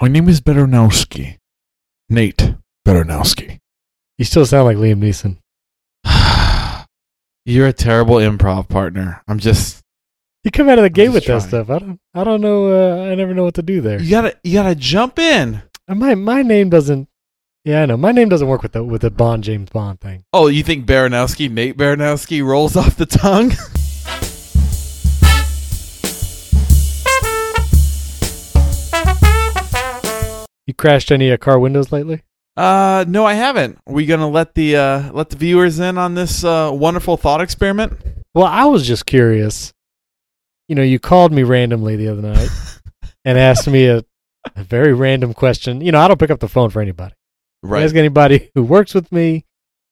My name is Baranowski. Nate Baranowski. You still sound like Liam Neeson. You're a terrible improv partner. I'm just You come out of the gate with that stuff. I don't. I don't know. Uh, I never know what to do there. you gotta you gotta jump in. My my name doesn't. Yeah, I know. My name doesn't work with the with the Bond James Bond thing. Oh, you think Baranowski, Nate Baranowski rolls off the tongue? You crashed any uh, car windows lately? Uh, no, I haven't. Are we gonna let the uh let the viewers in on this uh wonderful thought experiment? Well, I was just curious. You know, you called me randomly the other night and asked me a, a very random question. You know, I don't pick up the phone for anybody. Right. Ask anybody who works with me.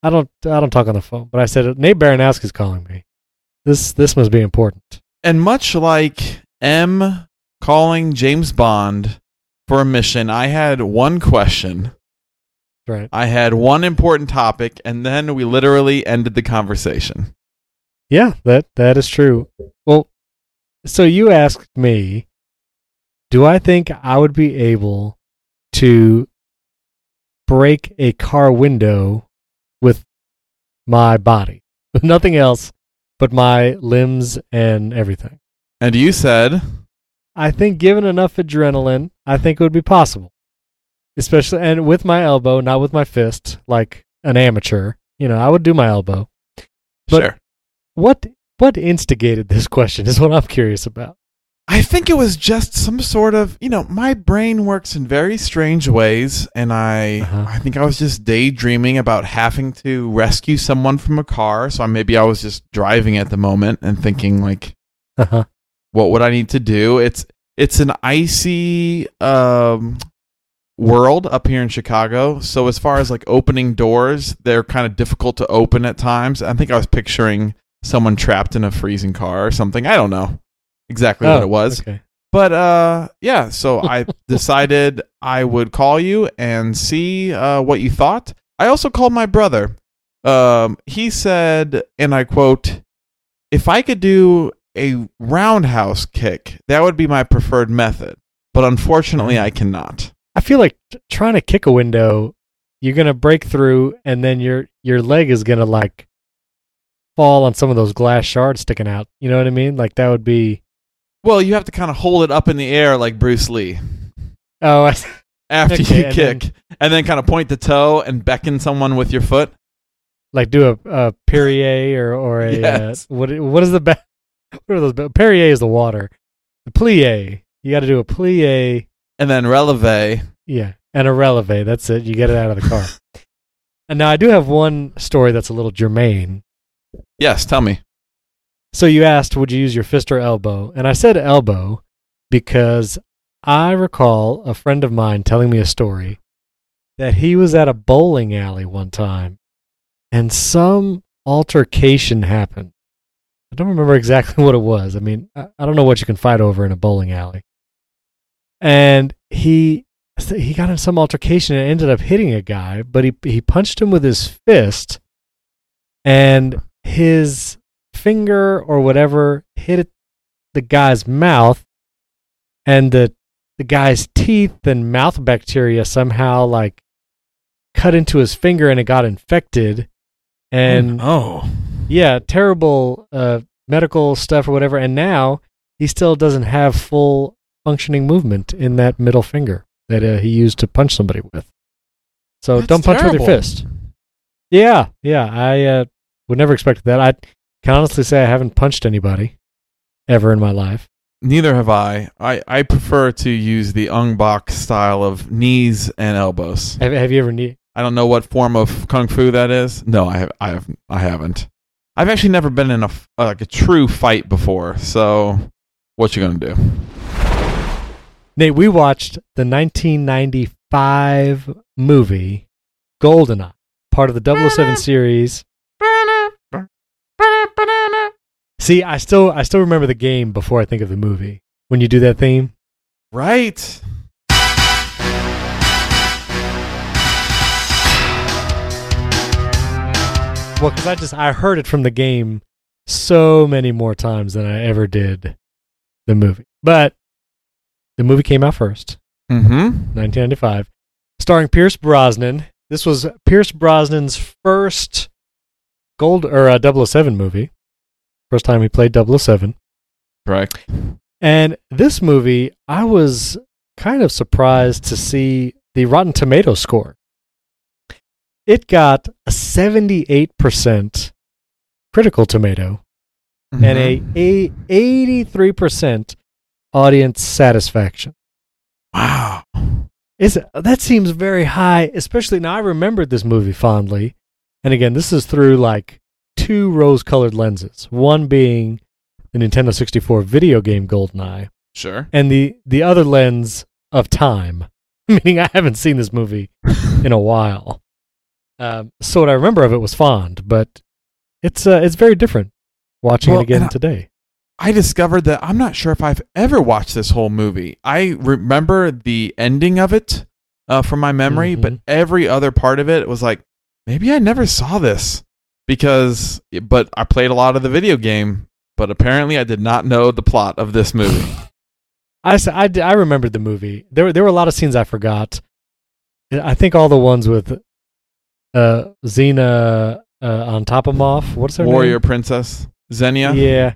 I don't. I don't talk on the phone. But I said Nate Baranowski's calling me. This this must be important. And much like M calling James Bond for a mission, I had one question. Right. I had one important topic, and then we literally ended the conversation. Yeah, that that is true. Well, so you asked me, do I think I would be able to break a car window with my body? Nothing else but my limbs and everything. And you said, I think given enough adrenaline, I think it would be possible. Especially and with my elbow, not with my fist, like an amateur. You know, I would do my elbow. But- sure. What what instigated this question is what I'm curious about. I think it was just some sort of, you know, my brain works in very strange ways, and I, Uh-huh. I think I was just daydreaming about having to rescue someone from a car. So maybe I was just driving at the moment and thinking like, Uh-huh. what would I need to do? It's it's an icy um, world up here in Chicago. So as far as like opening doors, they're kind of difficult to open at times. I think I was picturing someone trapped in a freezing car or something. I don't know exactly what Oh, it was. Okay. But uh yeah, so I decided I would call you and see uh what you thought. I also called my brother. Um he said and I quote if I could do a roundhouse kick, that would be my preferred method. But unfortunately I cannot. I feel like t- trying to kick a window, you're gonna break through, and then your your leg is gonna like fall on some of those glass shards sticking out. You know what I mean? Like that would be. Well, you have to kind of hold it up in the air like Bruce Lee Oh, I, after Okay, you and kick then- and then kind of point the toe and beckon someone with your foot. like do a, a Perrier or or a Yes. uh, what what is the be- what are those? Perrier is the water. The plie. You got to do a plie. And then releve. Yeah, and a releve. That's it. You get it out of the car. and now I do have one story that's a little germane. Yes, tell me. So you asked, would you use your fist or elbow? And I said elbow because I recall a friend of mine telling me a story that he was at a bowling alley one time and some altercation happened. I don't remember exactly what it was. I mean, I, I don't know what you can fight over in a bowling alley. And he he got in some altercation and ended up hitting a guy, but he he punched him with his fist and his finger or whatever hit the guy's mouth and the the guy's teeth and mouth bacteria somehow like cut into his finger and it got infected and oh, yeah terrible uh, medical stuff or whatever and now he still doesn't have full functioning movement in that middle finger that uh, he used to punch somebody with so That's don't punch with your fist yeah yeah i uh, would never expect that i can honestly say i haven't punched anybody ever in my life neither have I. I. I prefer to use the Ong Bak style of knees and elbows. have, have you ever need I don't know what form of kung fu that is. No, I have. I have. I haven't. I've actually never been in a f- uh, like a true fight before. So, what you gonna do? nate we watched the 1995 movie goldeneye part of the 007 series See, I still I still remember the game before I think of the movie. When you do that theme, Right. Well, because I just I heard it from the game so many more times than I ever did the movie. But the movie came out first, Mm-hmm. 1995, starring Pierce Brosnan. This was Pierce Brosnan's first gold or uh, 007 movie. First time he played 007. Correct. And this movie, I was kind of surprised to see the Rotten Tomato score. It got a 78% critical tomato and a, Mm-hmm. a 83% audience satisfaction. wow. Is that seems very high, especially now I remembered this movie fondly. And again, this is through like two rose-colored lenses. One being the Nintendo 64 video game GoldenEye, Sure. and the the other lens of time, meaning I haven't seen this movie in a while. Um, so what I remember of it was fond, but it's uh, it's very different watching Well, it again I- today. I discovered that I'm not sure if I've ever watched this whole movie. I remember the ending of it uh, from my memory, but Mhm. every other part of it was like, maybe I never saw this because, but I played a lot of the video game, but apparently I did not know the plot of this movie. I, I, I remembered the movie. There there were a lot of scenes I forgot. I think all the ones with uh, Xena uh, on Topimoff. What's her name? Warrior name? Princess Xenia. Yeah,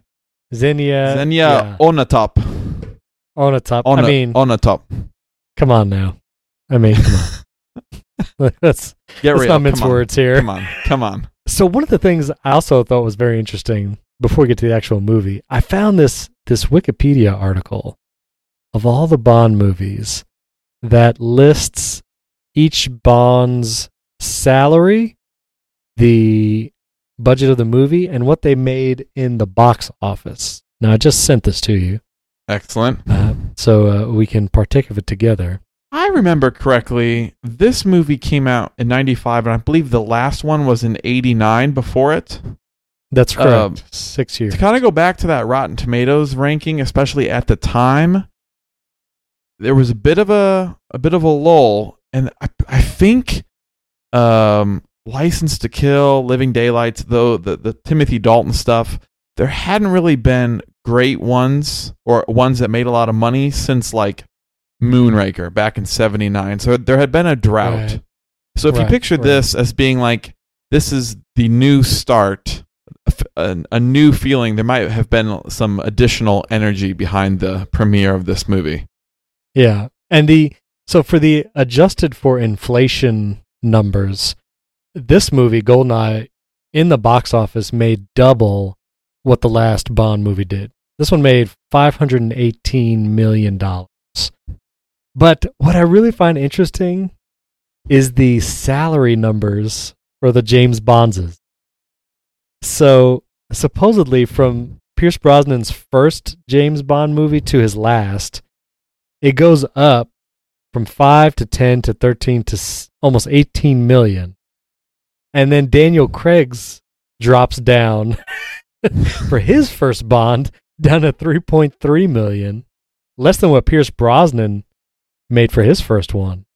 Xenia. Xenia yeah. On a top. On the top. I mean, on a top. come on now. I mean, come on. let's Get let's real. not mince words here. Come on. Come on. So one of the things I also thought was very interesting before we get to the actual movie, I found this this Wikipedia article of all the Bond movies that lists each Bond's salary, the budget of the movie, and what they made in the box office. Now I just sent this to you, Excellent. uh, so uh, we can partake of it together. I remember correctly, this movie came out in 95, and I believe the last one was in 89 before it. That's correct. Um, Six years. To kind of go back to that Rotten Tomatoes ranking, especially at the time, there was a bit of a a bit of a lull, and I, I think um, License to Kill, Living Daylights, though the the Timothy Dalton stuff, there hadn't really been great ones or ones that made a lot of money since like Moonraker back in '79. So there had been a drought. Right. So if you picture right. this as being like this is the new start, a new feeling, there might have been some additional energy behind the premiere of this movie. Yeah. And the so for the adjusted for inflation numbers, this movie Goldeneye in the box office made double what the last Bond movie did. This one made 518 million dollars. But what I really find interesting is the salary numbers for the James Bondses. So, supposedly from Pierce Brosnan's first James Bond movie to his last, it goes up from 5 to 10 to 13 to almost 18 million. And then Daniel Craig's drops down for his first Bond down to 3.3 million, less than what Pierce Brosnan made for his first one.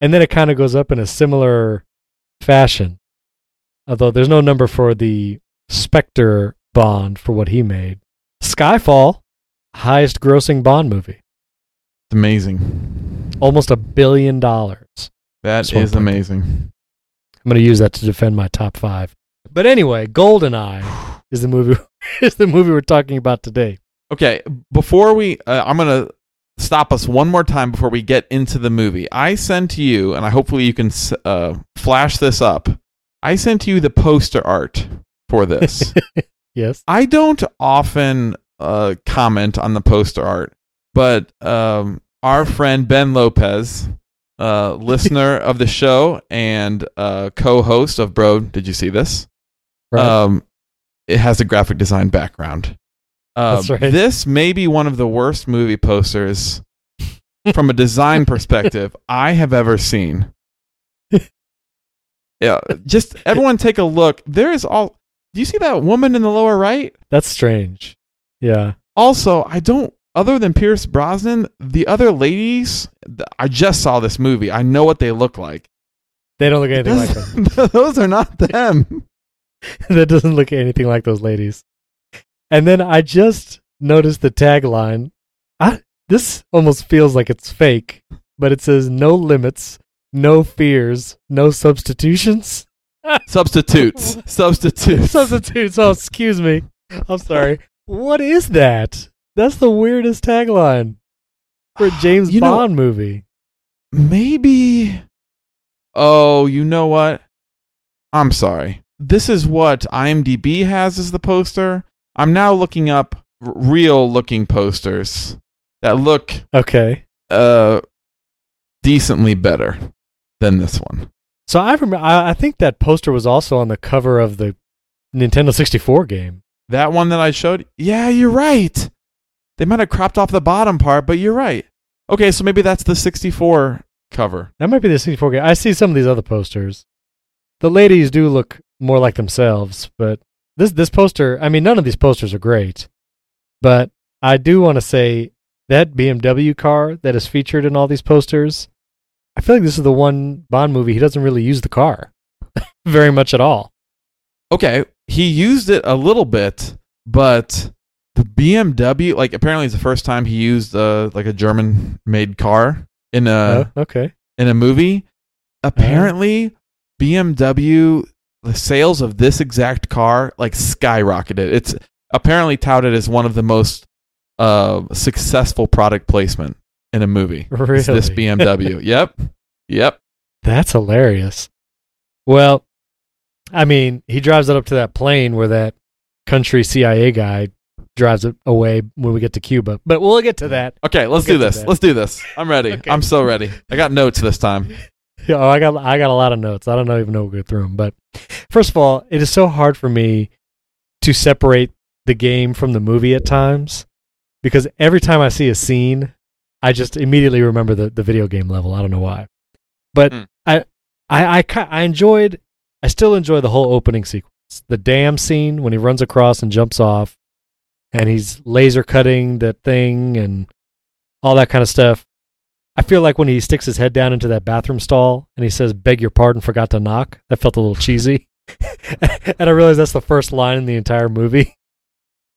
And then it kind of goes up in a similar fashion. Although there's no number for the Spectre Bond for what he made. Skyfall, highest grossing Bond movie amazing. Almost a billion dollars. That is amazing. I'm going to use that to defend my top five. But anyway, Goldeneye is the movie is the movie we're talking about today. Okay, before we, uh, I'm gonna stop us one more time before we get into the movie. I sent to you, and I hopefully you can uh, flash this up. I sent you the poster art for this. Yes. I don't often uh, comment on the poster art, but um, our friend Ben Lopez, uh, listener of the show and uh, co-host of Bro, did you see this? Right. Um, it has a graphic design background. Uh, That's right. This may be one of the worst movie posters from a design perspective I have ever seen. Yeah, just everyone take a look. There is all. Do you see that woman in the lower right? That's strange. Yeah. Also, I don't. Other than Pierce Brosnan, the other ladies, I just saw this movie. I know what they look like. They don't look anything like them. Those are not them. that doesn't look anything like those ladies. And then I just noticed the tagline. I, this almost feels like it's fake. but it says no limits, no fears, no substitutions. Substitutes. Substitutes. substitutes. Oh, excuse me. I'm sorry. What is that? That's the weirdest tagline for a James You know- Bond movie. Maybe. Oh, you know what? I'm sorry. This is what IMDb has as the poster. I'm now looking up r- real looking posters that look Okay. uh decently better than this one. So I remember. I, I think that poster was also on the cover of the Nintendo 64 game. That one that I showed? Yeah, you're right. They might have cropped off the bottom part, but you're right. Okay, so maybe that's the 64 cover. That might be the 64 game. I see some of these other posters. The ladies do look more like themselves, but this this poster. I mean, none of these posters are great, but I do want to say that BMW car that is featured in all these posters. I feel like this is the one Bond movie he doesn't really use the car very much at all. Okay, he used it a little bit, but the BMW, like apparently it's the first time he used uh, like a German made car in a oh, okay. in a movie. Apparently, BMW the sales of this exact car like skyrocketed. It's apparently touted as one of the most uh, successful product placement in a movie. Really? It's this BMW. yep. Yep. That's hilarious. Well, I mean, he drives it up to that plane where that country CIA guy drives it away when we get to Cuba. But we'll get to that. Okay, let's We'll do this. Let's do this. I'm ready. Okay. I'm so ready. I got notes this time. Oh, I got I got a lot of notes. I don't know, even know we'll go through them. But first of all, it is so hard for me to separate the game from the movie at times because every time I see a scene, I just immediately remember the, the video game level. I don't know why, but Hmm. I, I I I enjoyed. I still enjoy the whole opening sequence. The dam scene when he runs across and jumps off, and he's laser cutting the thing and all that kind of stuff. I feel like when he sticks his head down into that bathroom stall and he says, "Beg your pardon, forgot to knock." That felt a little cheesy, and I realize that's the first line in the entire movie.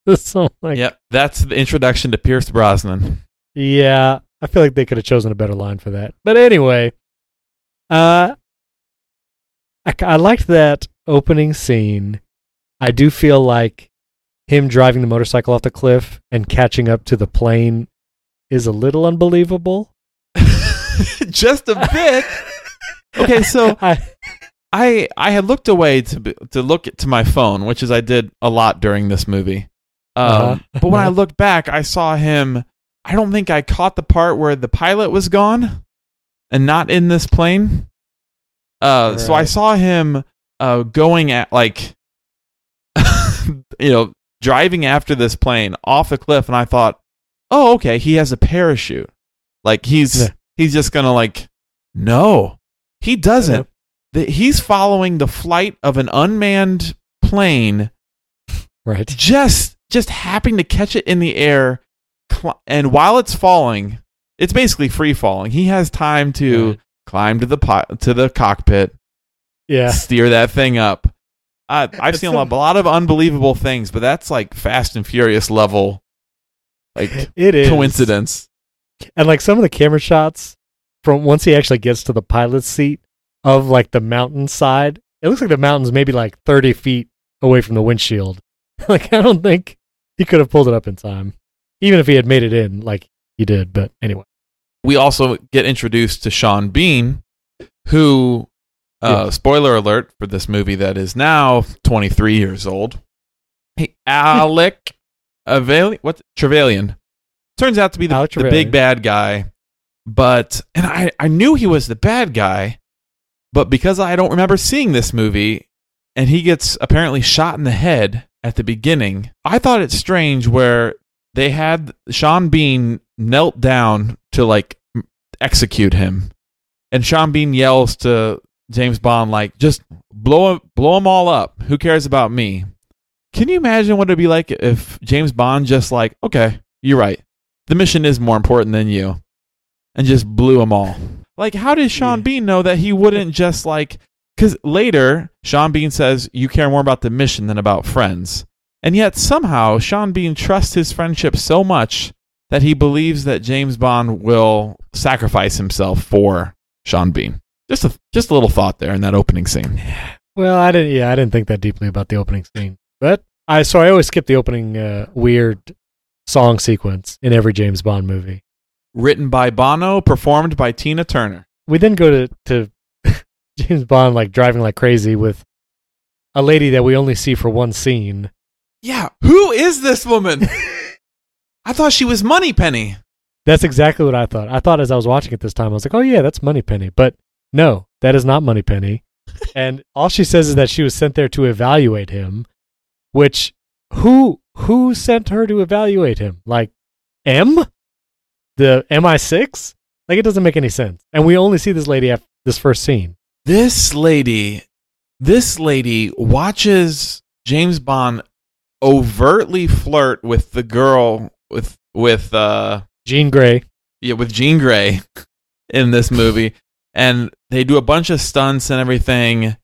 so like, Yep. That's the introduction to Pierce Brosnan. yeah, I feel like they could have chosen a better line for that. But anyway, uh, I, I liked that opening scene. I do feel like him driving the motorcycle off the cliff and catching up to the plane is a little unbelievable. Just a bit. Okay, so I, I I had looked away to be- to look to my phone, which is I did a lot during this movie. Um, Uh-huh. but when I looked back, I saw him. I don't think I caught the part where the pilot was gone and not in this plane. Uh, so I saw him uh, going at like, you know, driving after this plane off the cliff, and I thought, oh, okay, he has a parachute. Like he's Yeah. he's just gonna like, no, he doesn't that he's following the flight of an unmanned plane right. just just happening to catch it in the air cl- and while it's falling it's basically free falling he has time to Right. climb to the pi- to the cockpit Yeah. steer that thing up I, i've seen a lot, a lot of unbelievable things but that's like fast and furious level like It is coincidence and like some of the camera shots from once he actually gets to the pilot's seat of like the mountainside, it looks like the mountain's maybe like thirty feet away from the windshield. like I don't think he could have pulled it up in time, even if he had made it in like he did. But anyway, we also get introduced to Sean Bean, who, uh, Yeah. spoiler alert for this movie that is now 23 years old. Hey, Alec Avali- what Trevelyan turns out to be the, the big bad guy, but and I I knew he was the bad guy, but because I don't remember seeing this movie, and he gets apparently shot in the head at the beginning, I thought it strange where they had Sean Bean knelt down to like execute him, and Sean Bean yells to James Bond like, "Just blow blow them all up. Who cares about me?" Can you imagine what it'd be like if James Bond just like, "Okay, you're right. The mission is more important than you," and just blew them all? Like, how did Sean Yeah. Bean know that he wouldn't just like? Because later, Sean Bean says, You care more about the mission than about friends. And yet, somehow, Sean Bean trusts his friendship so much that he believes that James Bond will sacrifice himself for Sean Bean. Just a just a little thought there in that opening scene. Well, I didn't. Yeah, I didn't think that deeply about the opening scene, but I so I always skip the opening uh, weird song sequence in every James Bond movie. Written by Bono, performed by Tina Turner. We then go to to James Bond like driving like crazy with a lady that we only see for one scene. Yeah, who is this woman? I thought she was Moneypenny. That's exactly what I thought. I thought as I was watching it this time, I was like, "Oh yeah, that's Moneypenny," but no, that is not Moneypenny. and all she says is that she was sent there to evaluate him, which who who sent her to evaluate him? Like M, the MI6? Like it doesn't make any sense. And we only see this lady at this first scene. This lady, this lady watches James Bond overtly flirt with the girl with with uh Jean Grey. yeah with Jean Grey in this movie, and they do a bunch of stunts and everything.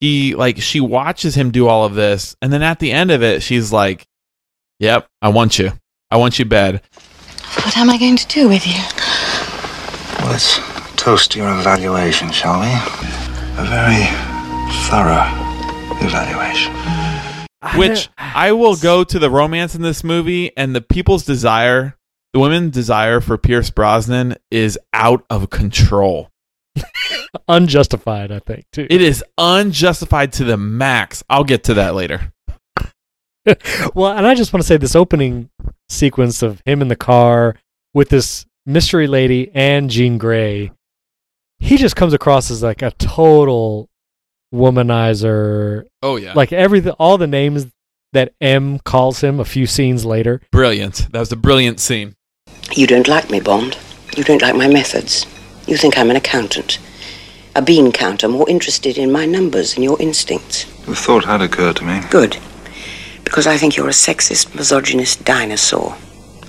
He like she watches him do all of this, and then at the end of it, she's like, "Yep, I want you. I want you bad." What am I going to do with you? Well, let's toast your evaluation, shall we? A very thorough evaluation. Which I will go to the romance in this movie, and the people's desire, the women's desire for Pierce Brosnan is out of control. unjustified, I think, too. It is unjustified to the max. I'll get to that later. well, and I just want to say this opening sequence of him in the car with this mystery lady and Jean Grey, he just comes across as like a total womanizer. Oh yeah, Like everything, all the names that M calls him a few scenes later. brilliant. That was a brilliant scene. You don't like me, Bond. You don't like my methods. You think I'm an accountant. A bean counter more interested in my numbers than your instincts. The thought had occurred to me. Good. Because I think you're a sexist, misogynist dinosaur.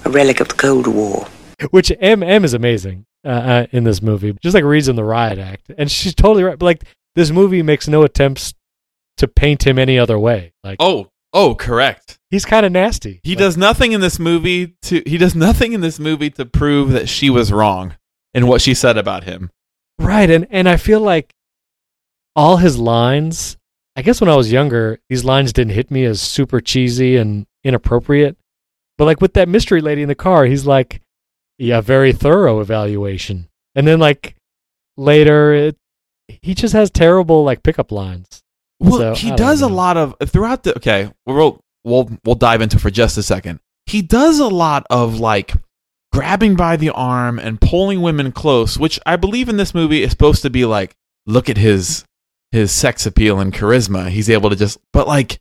A relic of the Cold War. Which M M is amazing uh, uh, in this movie, just like reads in the riot act, and she's totally right. But like this movie makes no attempts to paint him any other way. Like Oh, oh, correct. he's kind of nasty. He Like, does nothing in this movie to he does nothing in this movie to prove that she was wrong in what she said about him. Right, and and I feel like all his lines. I guess when I was younger, these lines didn't hit me as super cheesy and inappropriate. But like with that mystery lady in the car, he's like, "Yeah, very thorough evaluation." And then like later, it, he just has terrible like pickup lines. Well, So, he does a lot of throughout the okay. We'll we'll we'll dive into it for just a second. He does a lot of like grabbing by the arm and pulling women close, which I believe in this movie is supposed to be like, look at his his sex appeal and charisma. He's able to just, but like.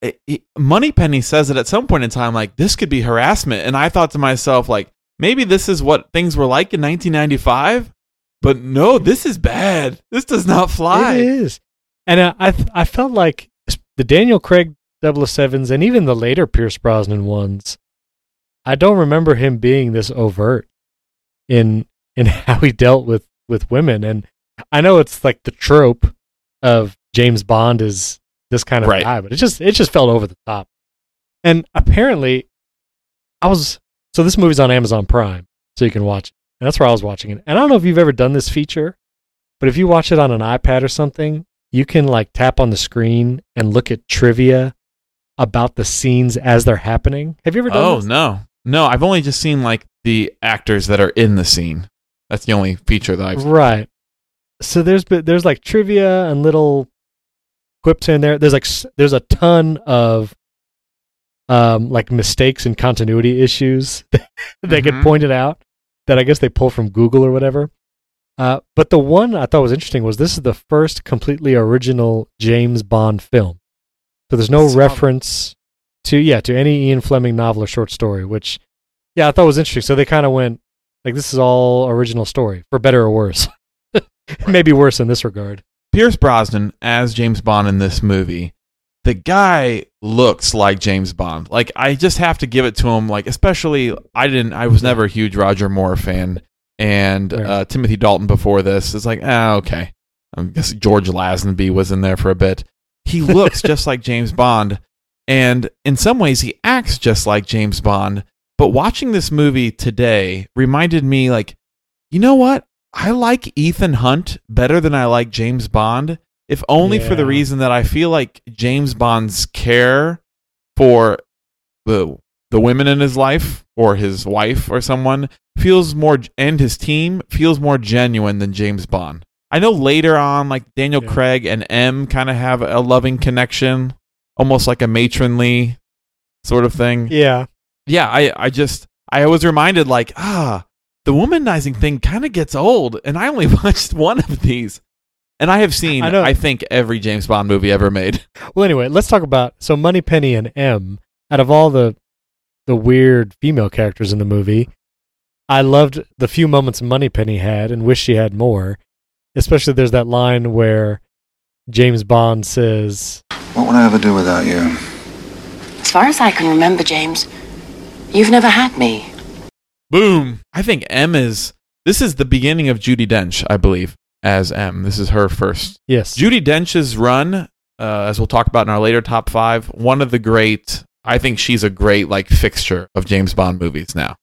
It, it, Moneypenny says it at some point in time, like this could be harassment, and I thought to myself, like maybe this is what things were like in 1995, but no, this is bad. This does not fly. It is, and I I, I felt like the Daniel Craig 007s and even the later Pierce Brosnan ones. I don't remember him being this overt in in how he dealt with with women, and I know it's like the trope of James Bond is this kind of Right. guy, but it just it just felt over the top. And apparently, I was so this movie's on Amazon Prime, so you can watch it. And that's where I was watching it. And I don't know if you've ever done this feature, but if you watch it on an iPad or something, you can like tap on the screen and look at trivia about the scenes as they're happening. Have you ever done Oh this? no, no! I've only just seen like the actors that are in the scene. That's the only feature that I've. Right. So there's there's like trivia and little quips in there. There's like there's a ton of um like mistakes and continuity issues that get Mhm. pointed out that I guess they pull from Google or whatever. Uh, but the one I thought was interesting was this is the first completely original James Bond film. So there's no So- reference to yeah to any Ian Fleming novel or short story, which yeah I thought was interesting. So they kind of went like this is all original story for better or worse. Maybe worse in this regard. Pierce Brosnan as James Bond in this movie. The guy looks like James Bond. Like I just have to give it to him. Like especially I didn't. I was never a huge Roger Moore fan, and uh, Timothy Dalton before this is like ah okay. I guess George Lazenby was in there for a bit. He looks just like James Bond, and in some ways he acts just like James Bond. But watching this movie today reminded me like you know what? I like Ethan Hunt better than I like James Bond, if only for the reason that I feel like James Bond's care for the the women in his life or his wife or someone feels more and his team feels more genuine than James Bond. I know later on like Daniel Yeah. Craig and M kind of have a loving connection, almost like a matronly sort of thing Yeah. yeah, I, I just I was reminded like ah the womanizing thing kind of gets old, and I only watched one of these, and I have seen I I, think every James Bond movie ever made. Well, anyway, let's talk about so Moneypenny and M. Out of all the the weird female characters in the movie, I loved the few moments Moneypenny had, and wish she had more. Especially there's that line where James Bond says, What would I ever do without you? As far as I can remember, James, you've never had me. Boom! I think M is this is the beginning of Judi Dench, I believe, as M. This is her first "Yes, Judi Dench's run, uh, as we'll talk about in our later top five, one of the great. I think she's a great like fixture of James Bond movies now.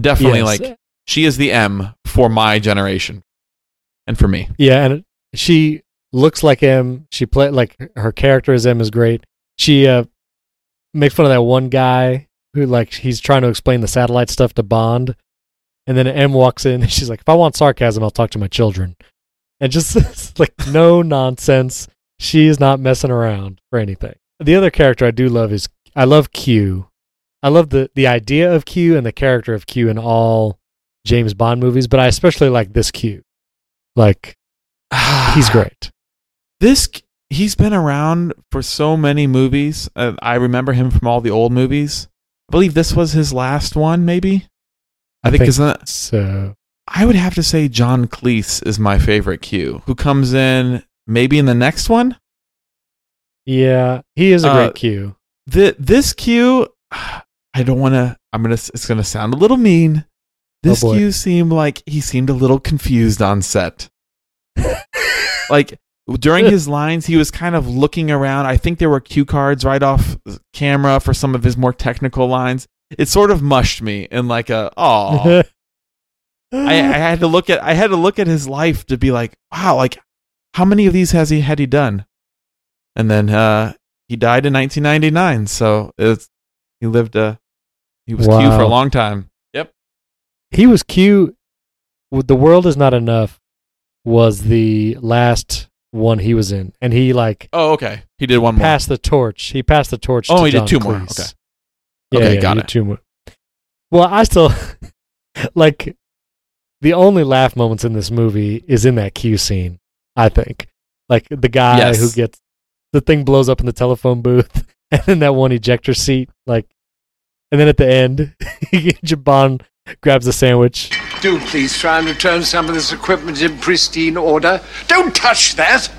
Definitely, Yes. like she is the M for my generation, and for me. Yeah, and she looks like M. She play like her character as M is great. She uh, makes fun of that one guy who like he's trying to explain the satellite stuff to Bond, and then M walks in and she's like, "If I want sarcasm, I'll talk to my children," and just like no nonsense. She is not messing around for anything. The other character I do love is I love Q. I love the the idea of Q and the character of Q in all James Bond movies, but I especially like this Q. Like he's great. This he's been around for so many movies. Uh, I remember him from all the old movies. I believe this was his last one, maybe. I, I think, think- isn't? So I would have to say John Cleese is my favorite Q, who comes in maybe in the next one. yeah, he is a Uh, great Q. The this Q, I don't want to. I'm gonna. It's gonna sound a little mean. This Oh. Q seemed like he seemed a little confused on set. like during his lines, he was kind of looking around. I think there were cue cards right off camera for some of his more technical lines. It sort of mushed me in like a oh. I, I had to look at I had to look at his life to be like, wow, like how many of these has he had he done? And then uh, he died in 1999, so it's he lived a he was Q for a long time. Yep. he was Q. The world is not enough was the last one he was in, and he like Oh, okay. He did one more. the torch. He passed the torch. Oh, to he did John two more. Okay. Yeah, Okay, yeah, got it. Two more. Well, I still like the only laugh moments in this movie is in that Q scene. I think like the guy Yes. who gets the thing blows up in the telephone booth, and then that one ejector seat, like, and then at the end, Jabon grabs a sandwich. Do please try and return some of this equipment in pristine order. Don't touch that!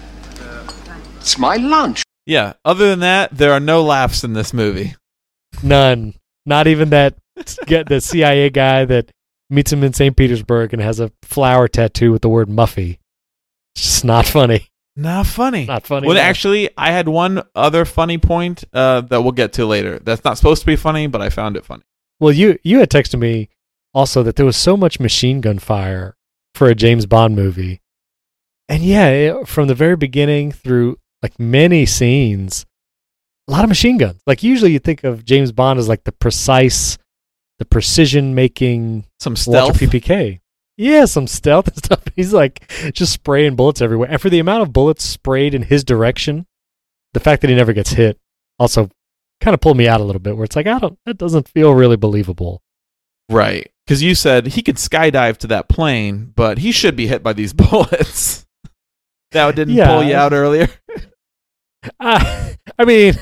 It's my lunch. Yeah. Other than that, there are no laughs in this movie. None. Not even that get the CIA guy that meets him in St. Petersburg and has a flower tattoo with the word Muffy. It's just not funny. Not funny. Not funny. Well, at all. actually, I had one other funny point uh, that we'll get to later. That's not supposed to be funny, but I found it funny. Well, you you had texted me also that there was so much machine gun fire for a James Bond movie, and yeah, it, from the very beginning through like many scenes, a lot of machine guns. Like usually, you think of James Bond as like the precise, the precision making Some stealth. PPK. Yeah, some stealth and stuff. He's like just spraying bullets everywhere, and for the amount of bullets sprayed in his direction, the fact that he never gets hit also kind of pulled me out a little bit. Where it's like, I don't, that doesn't feel really believable. Right. Because you said he could skydive to that plane, but he should be hit by these bullets. that didn't Yeah. pull you out earlier. Uh, I mean,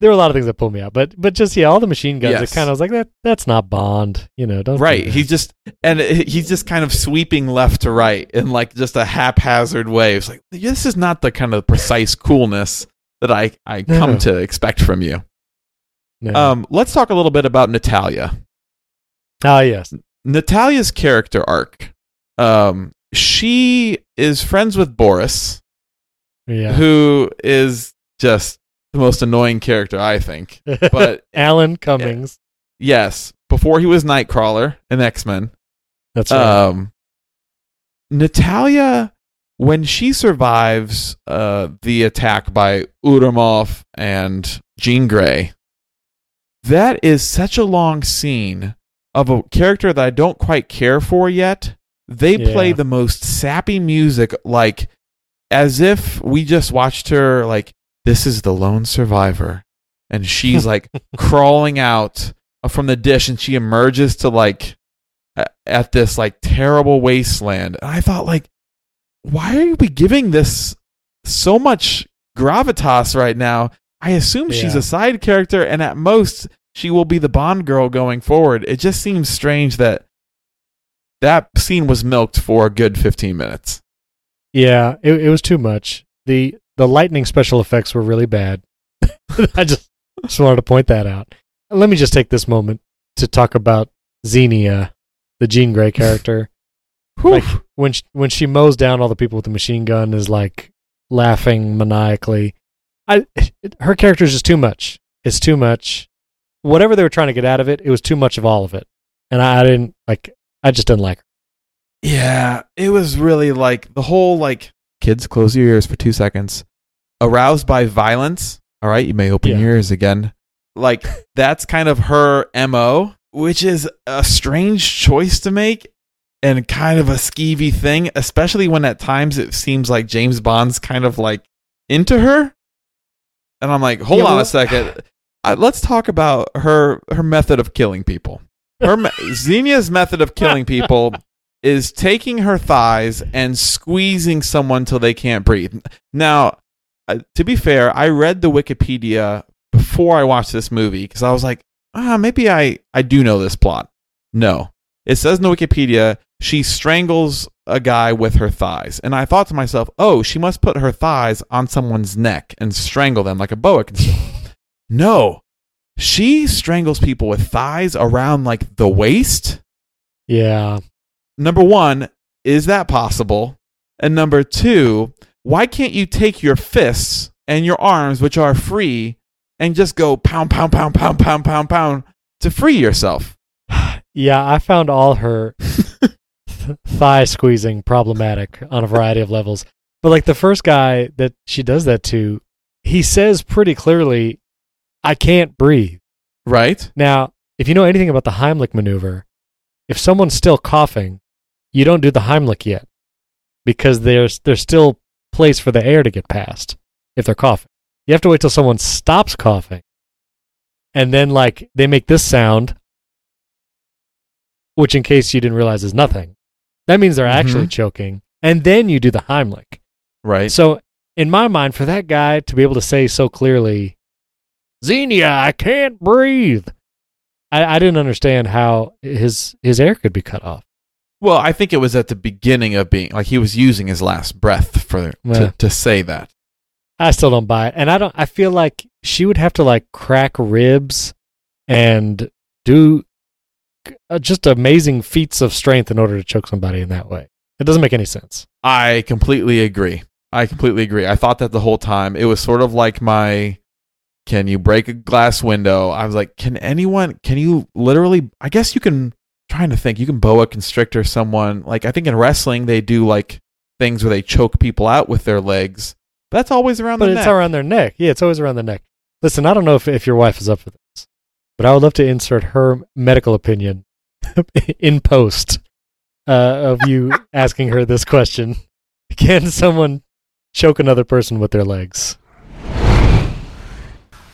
there were a lot of things that pulled me out, but but just yeah, all the machine guns. Yes. It kind of was like that. That's not Bond, you know. Don't right. He's just and it- he's just kind of sweeping left to right in like just a haphazard way. It's like this is not the kind of precise coolness that I I No. come to expect from you. No. Um, let's talk a little bit about Natalia. Ah yes, Natalia's character arc. Um, she is friends with Boris, yeah. who is just the most annoying character, I think. But Alan Cummings. yes, before he was Nightcrawler in X Men, That's right. um, Natalia, when she survives uh, the attack by Ourumov and Jean Grey, that is such a long scene of a character that I don't quite care for yet. They play the most sappy music, like as if we just watched her, like, this is the lone survivor. And she's like crawling out from the dish and she emerges to like at this like terrible wasteland. And I thought, like, why are we giving this so much gravitas right now? I assume she's a side character, and at most she will be the Bond girl going forward. It just seems strange that that scene was milked for a good 15 minutes. Yeah, it, it was too much. the The lightning special effects were really bad. I just just wanted to point that out. Let me just take this moment to talk about Xenia, the Jean Grey character. like when she, when she mows down all the people with the machine gun is like laughing maniacally. I her character is just too much. It's too much. Whatever they were trying to get out of it, it was too much of all of it, and I, I didn't like. I just didn't like her. Yeah, it was really like the whole like kids close your ears for 2 seconds. Aroused by violence, all right, you may open Yeah. your ears again. Like that's kind of her MO, which is a strange choice to make and kind of a skeevy thing, especially when at times it seems like James Bond's kind of like into her. And I'm like, hold Yeah, on well- a second. Uh, let's talk about her her method of killing people. Her Xenia's method of killing people is taking her thighs and squeezing someone till they can't breathe. Now, uh, to be fair, I read the Wikipedia before I watched this movie because I was like, ah, maybe I I do know this plot. No, it says in the Wikipedia she strangles a guy with her thighs, and I thought to myself, oh, she must put her thighs on someone's neck and strangle them like a boa constrictor. no, she strangles people with thighs around like the waist Yeah, number one, is that possible? And number two, why can't you take your fists and your arms, which are free, and just go pound, pound, pound, pound, pound, pound, pound to free yourself? yeah. I found all her th- thigh squeezing problematic on a variety of levels. But like the first guy that she does that to, he says pretty clearly, "I can't breathe." Right? Now, if you know anything about the Heimlich maneuver, if someone's still coughing, you don't do the Heimlich yet because there's there's still place for the air to get past if they're coughing. You have to wait till someone stops coughing. And then like they make this sound which in case you didn't realize is nothing. That means they're actually Mhm. choking. And then you do the Heimlich. Right. So, in my mind, for that guy to be able to say so clearly, Xenia, I can't breathe, I, I didn't understand how his his air could be cut off. well, I think it was at the beginning of being like he was using his last breath for Yeah. to, to say that. I still don't buy it, and I don't. I feel like she would have to like crack ribs and do uh, just amazing feats of strength in order to choke somebody in that way. It doesn't make any sense. I completely agree. I completely agree. I thought that the whole time. It was sort of like my can you break a glass window? I was like, can anyone can you literally I guess you can trying to think, you can boa constrictor someone. Like I think in wrestling they do like things where they choke people out with their legs. That's always around the neck. But it's around their neck. Yeah, it's always around the neck. Listen, I don't know if if your wife is up for this, but I would love to insert her medical opinion in post uh, of you asking her this question: Can someone choke another person with their legs?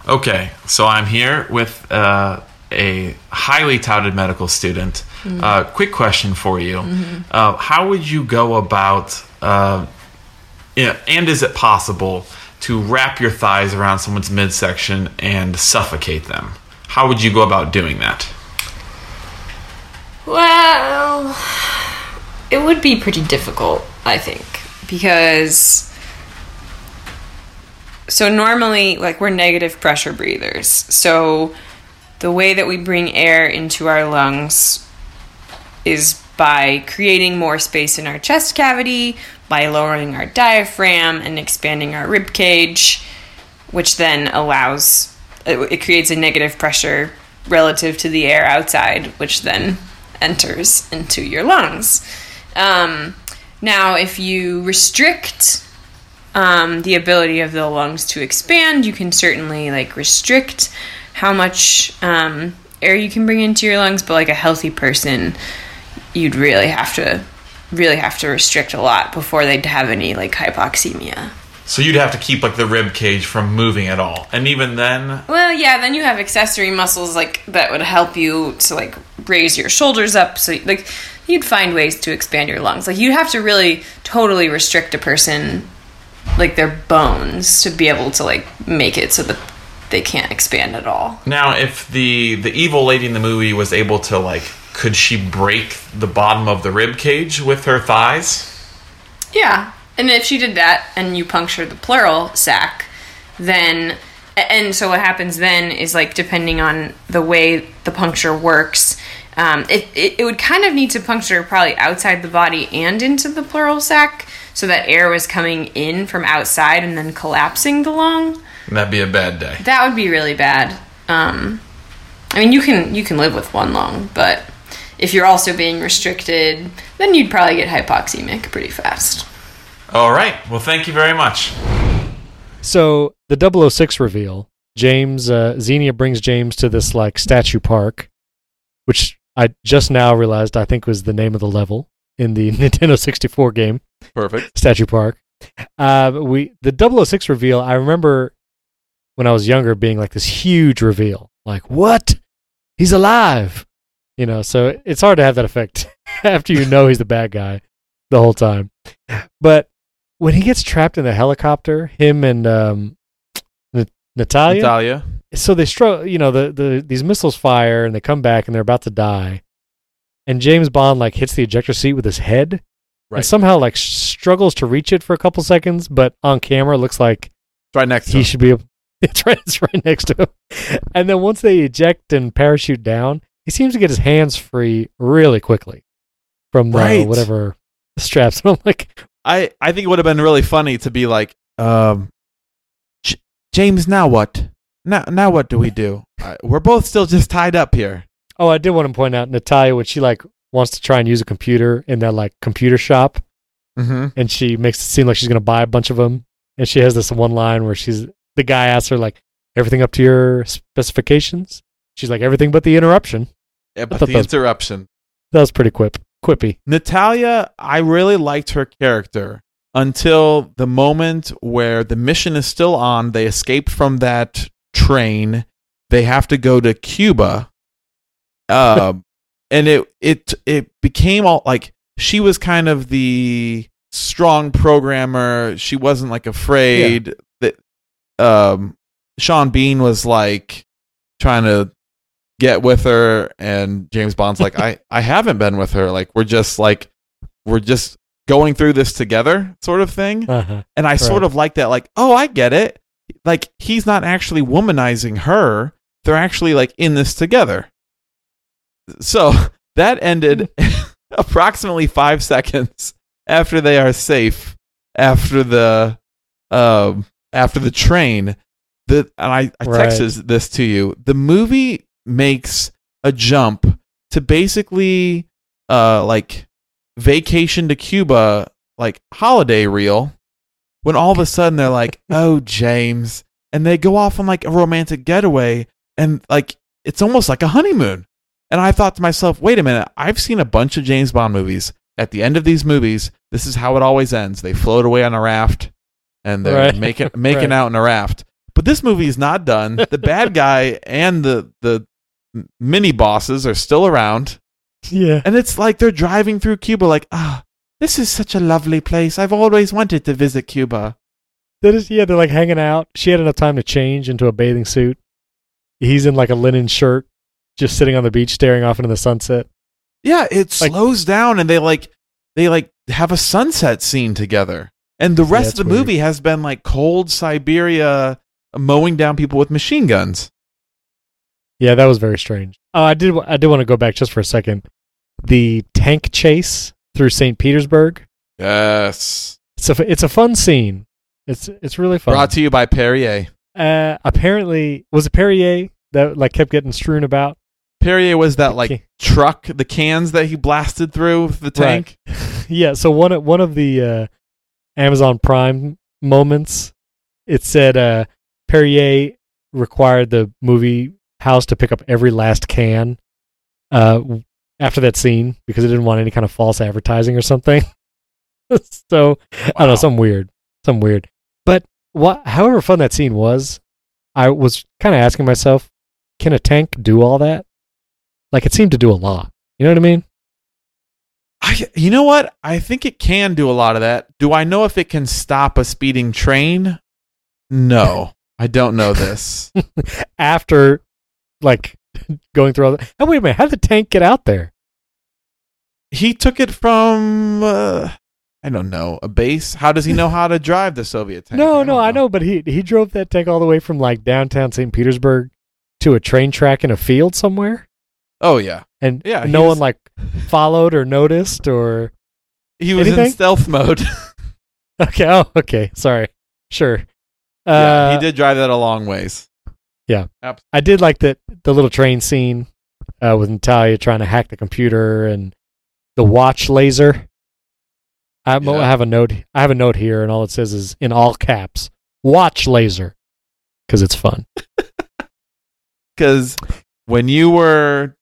Okay, so I'm here with uh, a highly touted medical student. Uh, quick question for you: uh, How would you go about? Uh, yeah, and is it possible to wrap your thighs around someone's midsection and suffocate them? How would you go about doing that? Well, it would be pretty difficult, I think, because. So, normally, like, we're negative pressure breathers. So, the way that we bring air into our lungs is by creating more space in our chest cavity, by lowering our diaphragm and expanding our rib cage, which then allows it, it creates a negative pressure relative to the air outside, which then enters into your lungs. Um, Now, if you restrict um, the ability of the lungs to expand, you can certainly like restrict how much um, air you can bring into your lungs. But like a healthy person, you'd really have to really have to restrict a lot before they'd have any like hypoxemia. So you'd have to keep like the rib cage from moving at all, and even then, Well, yeah, then you have accessory muscles like that would help you to like raise your shoulders up. So like you'd find ways to expand your lungs. Like you'd have to really totally restrict a person like their bones to be able to like make it so that they can't expand at all. now if the the evil lady in the movie was able to like, could she break the bottom of the rib cage with her thighs? Yeah. And if she did that and you puncture the pleural sac, then and so what happens then is like depending on the way the puncture works, um, it, it, it would kind of need to puncture probably outside the body and into the pleural sac so that air was coming in from outside and then collapsing the lung. That'd be a bad day. That would be really bad. Um, I mean, you can you can live with one lung, but if you're also being restricted, then you'd probably get hypoxemic pretty fast. All right. Well, thank you very much. So the 006 reveal, James uh, Xenia brings James to this like statue park, which I just now realized I think was the name of the level in the Nintendo 64 game, Perfect. Statue Park. Uh, we the 006 reveal. I remember when I was younger being like this huge reveal, like what? He's alive, you know. So it's hard to have that effect after you know he's the bad guy the whole time. But when he gets trapped in the helicopter, him and um, N- Natalia, Natalia. so they struggle. You know, the, the these missiles fire and they come back and they're about to die. And James Bond like hits the ejector seat with his head, Right. and somehow like struggles to reach it for a couple seconds, but on camera looks like Right next he him. should be. Able, it's right. It's right next to him. And then once they eject and parachute down, he seems to get his hands free really quickly from the Right. whatever straps. And I'm like, I, I think it would have been really funny to be like, um, J- James, now what? Now, now what do we do? Uh, we're both still just tied up here. Oh, I did want to point out Natalia when she like wants to try and use a computer in that like computer shop. Mm-hmm. and she makes it seem like she's going to buy a bunch of them. And she has this one line where she's the guy asks her like everything up to your specifications. She's like everything but the interruption. Yeah, but the that was- interruption. That was pretty quip quippy. Natalia, I really liked her character until the moment where the mission is still on. They escaped from that train. They have to go to Cuba. Um, and it it it became all like she was kind of the strong programmer. She wasn't like afraid that um Sean Bean was like trying to get with her and James Bond's like I I haven't been with her. Like we're just like we're just going through this together sort of thing. Uh-huh. and I sort of like that like oh I get it. Like he's not actually womanizing her. They're actually like in this together so that ended approximately 5 seconds after they are safe after the um after the train. The and I, I Right. texted this to you. The movie makes a jump to basically uh like vacation to Cuba like holiday reel when all of a sudden they're like oh James and they go off on like a romantic getaway and like it's almost like a honeymoon and I thought to myself wait a minute I've seen a bunch of James Bond movies at the end of these movies this is how it always ends they float away on a raft and they're Right. making making Right. out in a raft but this movie is not done the bad guy and the the mini bosses are still around Yeah. and it's like they're driving through Cuba, like, ah, this is such a lovely place. I've always wanted to visit Cuba. That is, yeah, they're like hanging out. She had enough time to change into a bathing suit. He's in like a linen shirt, just sitting on the beach staring off into the sunset. Yeah, it Like- slows down and they like they like have a sunset scene together. And the rest it's of the weird. movie has been like cold Siberia mowing down people with machine guns. Yeah, that was very strange. Oh, I did. I did want to go back just for a second. The tank chase through St. Petersburg. Yes. It's a it's a fun scene. It's it's really fun. Brought to you by Perrier. uh, apparently, was it Perrier that like kept getting strewn about? Perrier was that like Okay. truck, the cans that he blasted through the tank. yeah, so one of one of the uh, Amazon Prime moments, it said uh, Perrier required the movie house to pick up every last can uh, after that scene because it didn't want any kind of false advertising or something. so I don't know, Wow. something weird, something weird. But what, however fun that scene was, I was kind of asking myself, can a tank do all that? Like it seemed to do a lot. You know what I mean? I, you know what? I think it can do a lot of that. Do I know if it can stop a speeding train? No, I don't know this. after like going through all that. oh wait a minute how did the tank get out there he took it from uh, I don't know a base. How does he know how to drive the Soviet tank? no don't no i know but he he drove that tank all the way from like downtown st petersburg to a train track in a field somewhere Oh yeah, and Yeah, no was- one like followed or noticed or he was in stealth mode. okay oh okay sorry sure uh yeah, he did drive that a long ways. Yeah, Absolutely. I did like that the little train scene uh with natalia trying to hack the computer and the watch laser I, Yeah. I have a note i have a note here and all it says is in all caps watch laser because it's fun Because when you were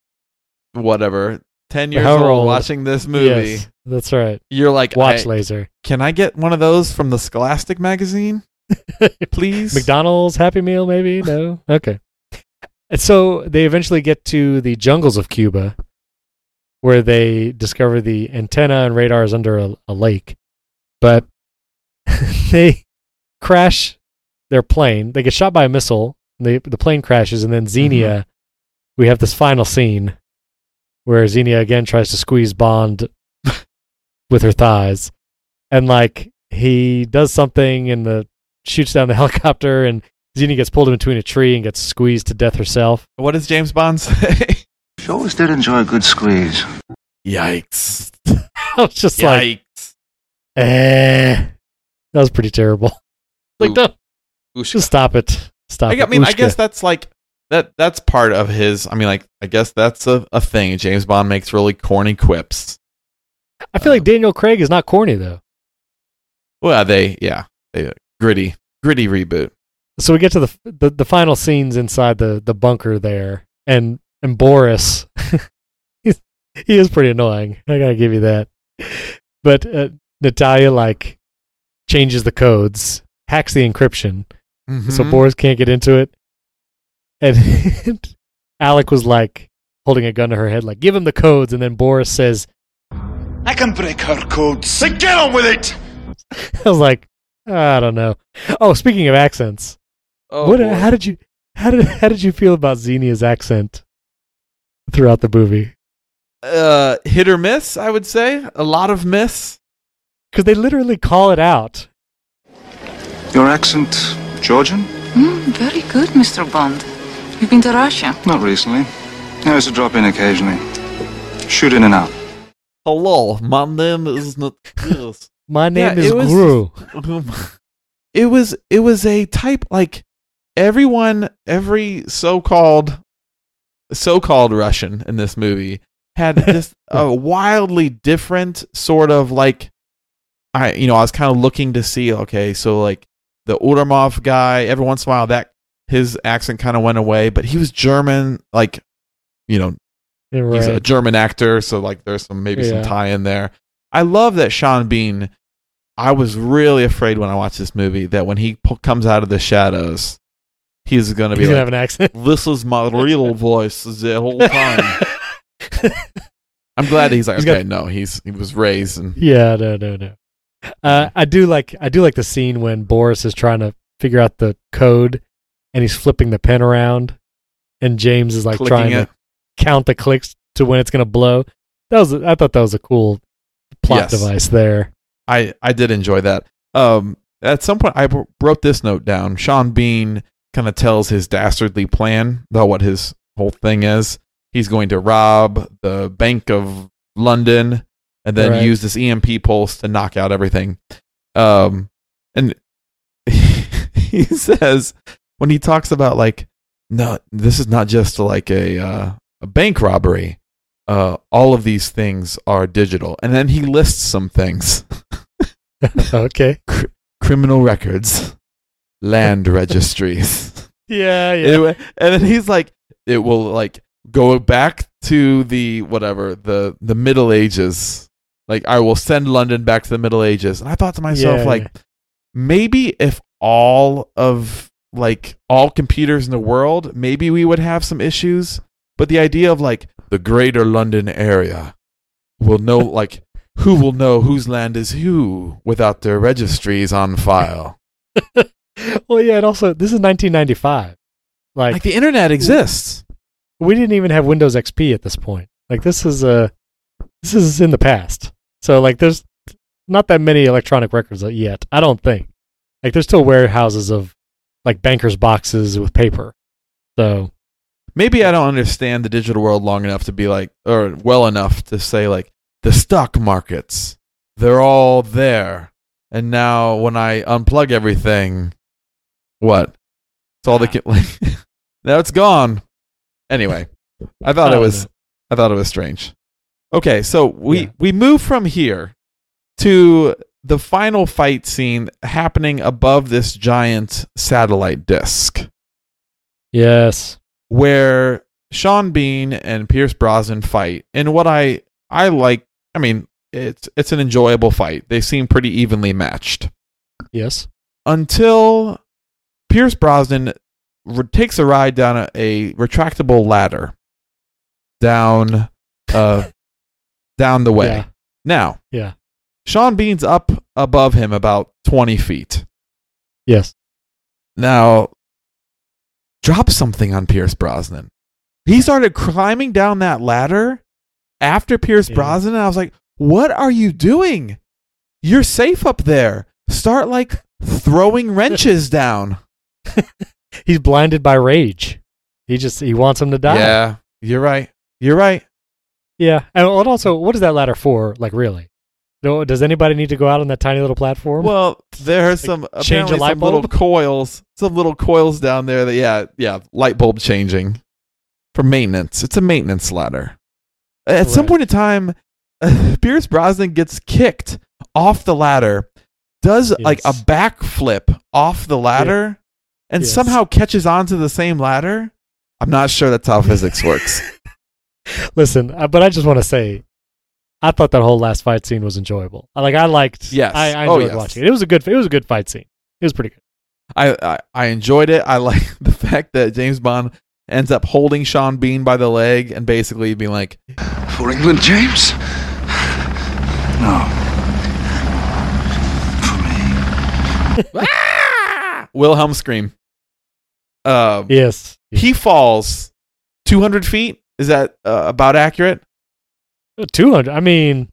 whatever ten years old old. watching this movie, Yes, that's right. you're like, Watch laser. can I get one of those from the Scholastic magazine, please? McDonald's Happy Meal, maybe? No? Okay. And so they eventually get to the jungles of Cuba where they discover the antenna and radars under a, a lake. But they crash their plane. They get shot by a missile. They, the plane crashes, and then Xenia, mm-hmm. we have this final scene where Xenia again tries to squeeze Bond with her thighs. And like he does something and the shoots down the helicopter and Xenia gets pulled in between a tree and gets squeezed to death herself. What does James Bond say? She always did enjoy a good squeeze. Yikes! I was just like, Yikes! eh. That was pretty terrible. Like, Ooh. don't, just stop it. Stop I, it. I mean, I guess that's like that. That's part of his. I mean, like, I guess that's a, a thing. James Bond makes really corny quips. I feel like Daniel Craig is not corny, though. Well, they, yeah, they gritty, gritty reboot. So we get to the the, the final scenes inside the, the bunker there, and and Boris, he's, he is pretty annoying. I gotta give you that. But uh, Natalia like changes the codes, hacks the encryption, so Mhm. Boris can't get into it. And Alec was like holding a gun to her head, like give him the codes, and then Boris says, I can break her codes. Then get on with it! "I was like, I don't know." Oh, speaking of accents, Oh, what? boy. How did you? How did how did you feel about Xenia's accent throughout the movie? uh, hit or miss? I would say a lot of miss. Because they literally call it out. Your accent, Georgian? Mm, very good, Mr. Bond. You've been to Russia. Not recently. I used to drop in occasionally. Shoot in and out. Hello, my name is not. yes. My name Yeah, is it was- Guru. it was it was a type like everyone every so-called so-called Russian in this movie had just a wildly different sort of like I you know I was kind of looking to see okay so like the Ourumov guy every once in a while that his accent kind of went away but he was German like you know Yeah, he's a. German actor, so like there's some maybe some tie in there. I love that Sean Bean. I was really afraid when I watched this movie that when he po- comes out of the shadows, he's going to be He's like, have an accent. "This is my real voice the whole time." I'm glad he's like, He's got- okay, no, he's he was raised and Yeah, no, no, no. Uh, I do like I do like the scene when Boris is trying to figure out the code, and he's flipping the pen around, and James is like clicking trying it. to count the clicks to when it's gonna blow. That was I thought that was a cool plot Yes. device there. I I did enjoy that. Um, at some point, I wrote this note down. Sean Bean kind of tells his dastardly plan about what his whole thing is. He's going to rob the Bank of London and then Right. use this EMP pulse to knock out everything. Um, and he says when he talks about like, no, this is not just like a uh, a bank robbery. Uh, all of these things are digital, and then he lists some things: okay. criminal records, land registries. Yeah, yeah. It- and then he's like, it will like go back to the whatever the the Middle Ages. Like I will send London back to the Middle Ages. And I thought to myself, Yeah, like, yeah. maybe if all of like all computers in the world, maybe we would have some issues. But the idea of like the greater London area will know like who will know whose land is who without their registries on file. well, yeah, and also this is 1995. Like, Like the internet exists. we didn't even have Windows XP at this point. Like this is uh this is in the past. So like there's not that many electronic records yet. I don't think. Like there's still warehouses of like bankers boxes with paper. So maybe I don't understand the digital world long enough to be like, or well enough to say like the stock markets, they're all there, and now when I unplug everything, what? It's all can like. now it's gone. Anyway, I thought it oh, was. know. I thought it was strange. Okay, so we Yeah. we move from here to the final fight scene happening above this giant satellite disk yes. where Sean Bean and Pierce Brosnan fight in what I I like. I mean, it's it's an enjoyable fight. They seem pretty evenly matched Yes. until Pierce Brosnan re- takes a ride down a, a retractable ladder down uh down the way. Yeah. Now, Yeah. Sean Bean's up above him about twenty feet. Yes. Now, drop something on Pierce Brosnan. He started climbing down that ladder after Pierce Yeah. Brosnan. And I was like, what are you doing? You're safe up there. Start like throwing wrenches down. He's blinded by rage. He just he wants him to die. Yeah, you're right. You're right. Yeah. And also, what is that ladder for? Like, really? No, Does anybody need to go out on that tiny little platform? Well, there are some change a light some little bulb? coils, some little coils down there that yeah, yeah, light bulb changing for maintenance. It's a maintenance ladder. At some point in time, Pierce Brosnan gets kicked off the ladder, does like a Yes. backflip off the ladder, and Yes. somehow catches onto the same ladder. I'm not sure that's how physics works. Listen, uh, but I just want to say, I thought that whole last fight scene was enjoyable. I- Like, I liked. Yes. I, I Oh, enjoyed yes. watching it. It was a good. It was a good fight scene. It was pretty good. I, I I enjoyed it. I like the fact that James Bond ends up holding Sean Bean by the leg and basically being like, For England, James? No. For me. Wilhelm scream. Um, Yes. he falls 200 feet. Is that uh, about accurate? Two hundred. I mean,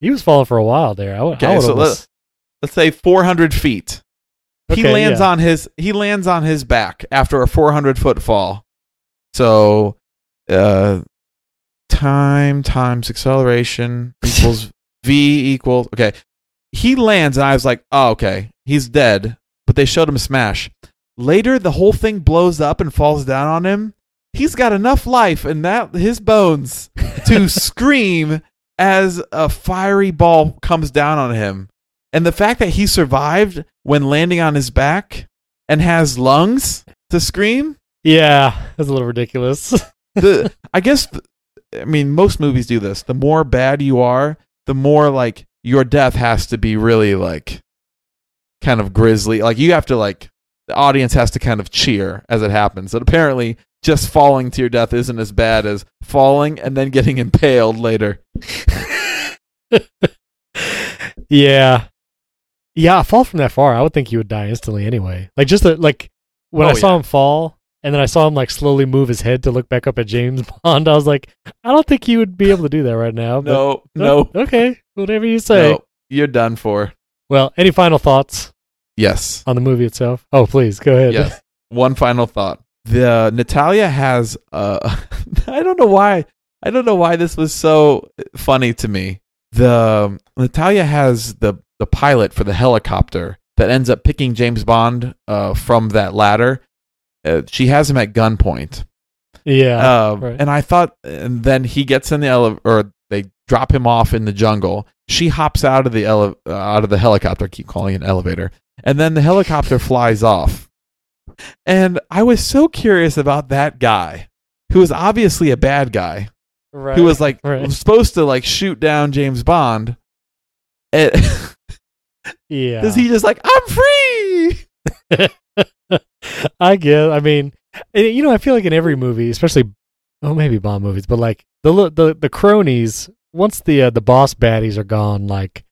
he was falling for a while there. I, w- I Okay, would so almost- Let's say 400 feet. he lands yeah. on his he lands on his back after a 400 foot fall. So, uh, time times acceleration equals v equals okay. He lands and I was like, oh okay, he's dead. But they showed him smash. Later, the whole thing blows up and falls down on him. He's got enough life in that his bones to scream as a fiery ball comes down on him. And the fact that he survived when landing on his back and has lungs to scream, yeah, that's a little ridiculous. the I guess I mean most movies do this. The more bad you are, the more like your death has to be really like kind of grisly. Like you have to like the audience has to kind of cheer as it happens. And apparently just falling to your death isn't as bad as falling and then getting impaled later. yeah, yeah. Fall from that far, I would think you would die instantly anyway. Like just the, like when Oh, I saw yeah. him fall, and then I saw him like slowly move his head to look back up at James Bond. I was like, I don't think he would be able to do that right now. No, oh, no, Okay, whatever you say. no. You're done for. Well, any final thoughts Yes. on the movie itself? Oh, please go ahead. Yes. One final thought. The Natalia has uh I don't know why I don't know why this was so funny to me. The Natalia has the the pilot for the helicopter that ends up picking James Bond uh from that ladder. Uh, she has him at gunpoint. Yeah. Um, right. And I thought, and then he gets in the elevator, or they drop him off in the jungle. She hops out of the ele- uh, out of the helicopter. I keep calling it an elevator, and then the helicopter flies off. And I was so curious about that guy, who was obviously a bad guy, right. who was like right. was supposed to like shoot down James Bond. And yeah. is he just like I'm free? I guess. I mean, you know, I feel like in every movie, especially, oh, maybe Bond movies, but like the the the cronies, once the uh, the boss baddies are gone, like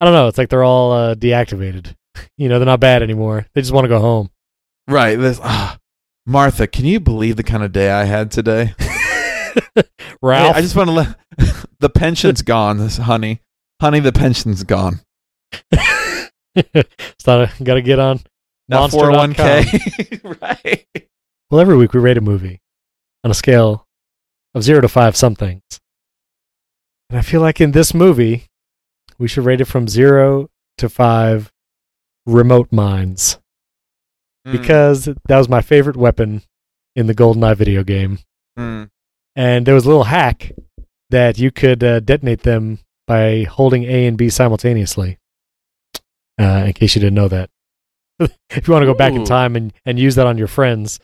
I don't know, it's like they're all uh, deactivated. You know, they're not bad anymore. They just want to go home. Right. This ah, Martha, can you believe the kind of day I had today? Ralph, Hey, I just want to let the pension's gone, this honey. Honey, the pension's gone. got to get on Monster.com. 401k. right. Well, every week we rate a movie on a scale of zero to five some things. And I feel like in this movie, we should rate it from zero to five remote mines Mm, because that was my favorite weapon in the GoldenEye video game. mm. And there was a little hack that you could uh, detonate them by holding A and B simultaneously. Uh, in case you didn't know that. if you want to go back in time and, and use that on your friends,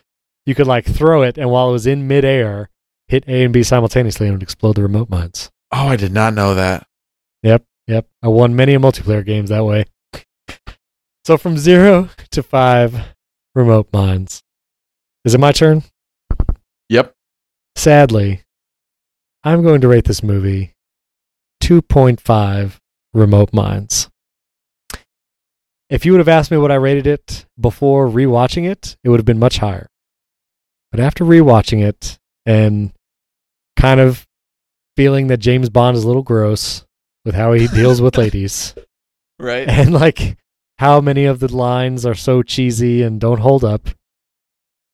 you could like throw it and while it was in midair, hit A and B simultaneously and it would explode the remote mines. Oh, I did not know that. Yep, yep. I won many multiplayer games that way. So from zero to five remote mines. Is it my turn? Yep. Sadly, I'm going to rate this movie 2.5 remote mines. If you would have asked me what I rated it before rewatching it, it would have been much higher. But after rewatching it and kind of feeling that James Bond is a little gross with how he deals with ladies Right. and like how many of the lines are so cheesy and don't hold up.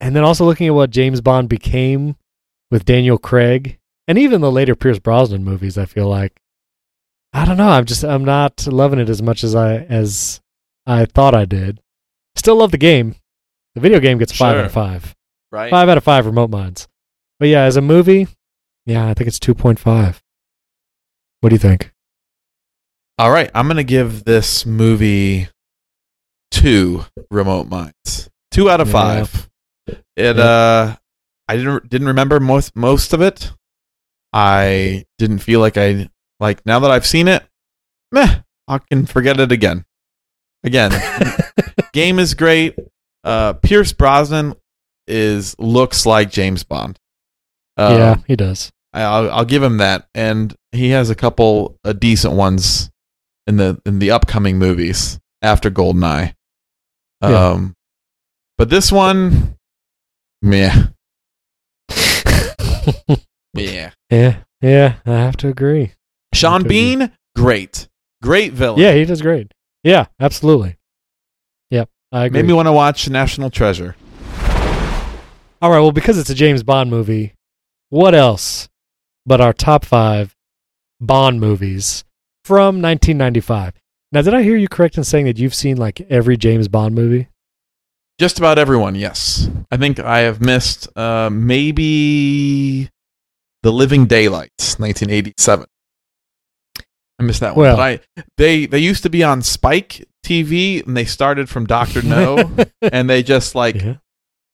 And then also looking at what James Bond became with Daniel Craig and even the later Pierce Brosnan movies, I feel like I don't know, I'm just I'm not loving it as much as I as I thought I did. Still love the game. The video game gets five out of five. Right. Five out of five remote mines. But yeah, as a movie, yeah, I think it's two point five. What do you think? All right. I'm going to give this movie two remote minds, Two out of Yeah. five. It, Yeah. uh, I didn't, didn't remember most, most of it. I didn't feel like I, like, now that I've seen it, meh, I can forget it again. Again, game is great. Uh, Pierce Brosnan is looks like James Bond. Um, yeah, he does. I'll, I'll give him that, and he has a couple uh, decent ones in the in the upcoming movies after Goldeneye. Yeah. Um, but this one, meh, yeah. Yeah, yeah, I have to agree. Sean Okay. Bean, great, great villain. Yeah, he does great. Yeah, absolutely. Yep, I agree. made me want to watch National Treasure. All right, well, because it's a James Bond movie, what else but our top five Bond movies from 1995? Now, did I hear you correct in saying that you've seen like every James Bond movie? Just about everyone, yes. I think I have missed uh, maybe The Living Daylights, 1987. I missed that one. Well- but I they they used to be on Spike TV and they started from Doctor No and they just like Yeah.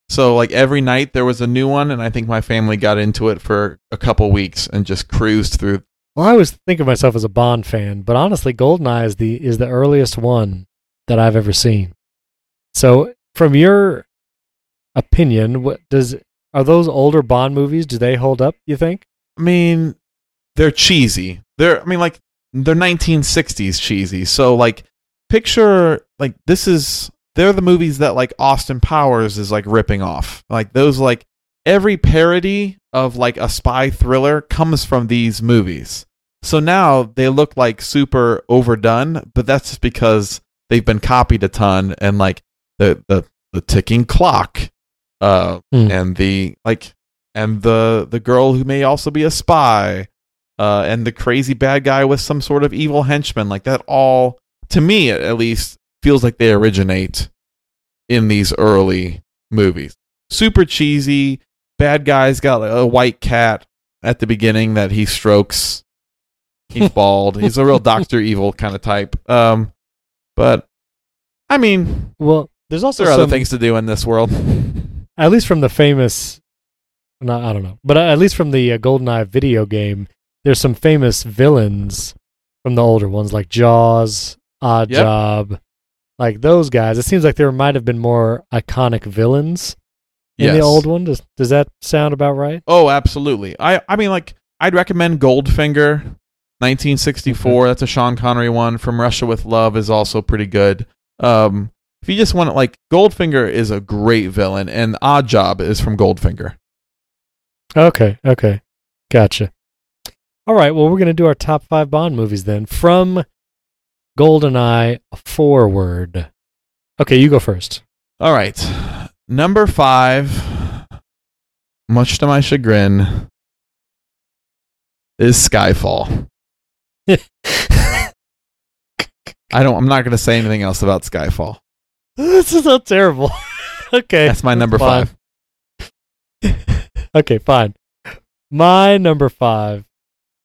so like every night there was a new one and I think my family got into it for a couple weeks and just cruised through. Well, I always think of myself as a Bond fan, but honestly, GoldenEye is the is the earliest one that I've ever seen. So, from your opinion, what does are those older Bond movies? Do they hold up? You think? I mean, they're cheesy. They're I mean like they're 1960s cheesy. So like picture like this is they're the movies that like Austin Powers is like ripping off. Like those like every parody of like a spy thriller comes from these movies. So now they look like super overdone, but that's just because they've been copied a ton and like the the, the ticking clock uh Hmm. and the like and the the girl who may also be a spy uh and the crazy bad guy with some sort of evil henchman like that all to me at least feels like they originate in these early movies super cheesy bad guy's got like, a white cat at the beginning that he strokes. He's bald. He's a real Doctor Evil kind of type. Um, but I mean, Well, there's also there are some, other things to do in this world. at least from the famous. No, I don't know, but at least from the uh, GoldenEye video game, there's some famous villains from the older ones, like Jaws, Odd Yep. Job, like those guys. It seems like there might have been more iconic villains in the old one. Does does that sound about right? Oh, absolutely. I I mean, like I'd recommend Goldfinger, 1964. That's a Sean Connery one. From Russia with Love is also pretty good. Um, if you just want it, like Goldfinger is a great villain, and Oddjob is from Goldfinger. Okay, okay, gotcha. All right, well, we're gonna do our top five Bond movies then, from GoldenEye forward. Okay, you go first. All right, number five. Much to my chagrin, is Skyfall. I don't. I'm not going to say anything else about Skyfall. this is so terrible. okay, That's my number fine. five. okay, fine. My number five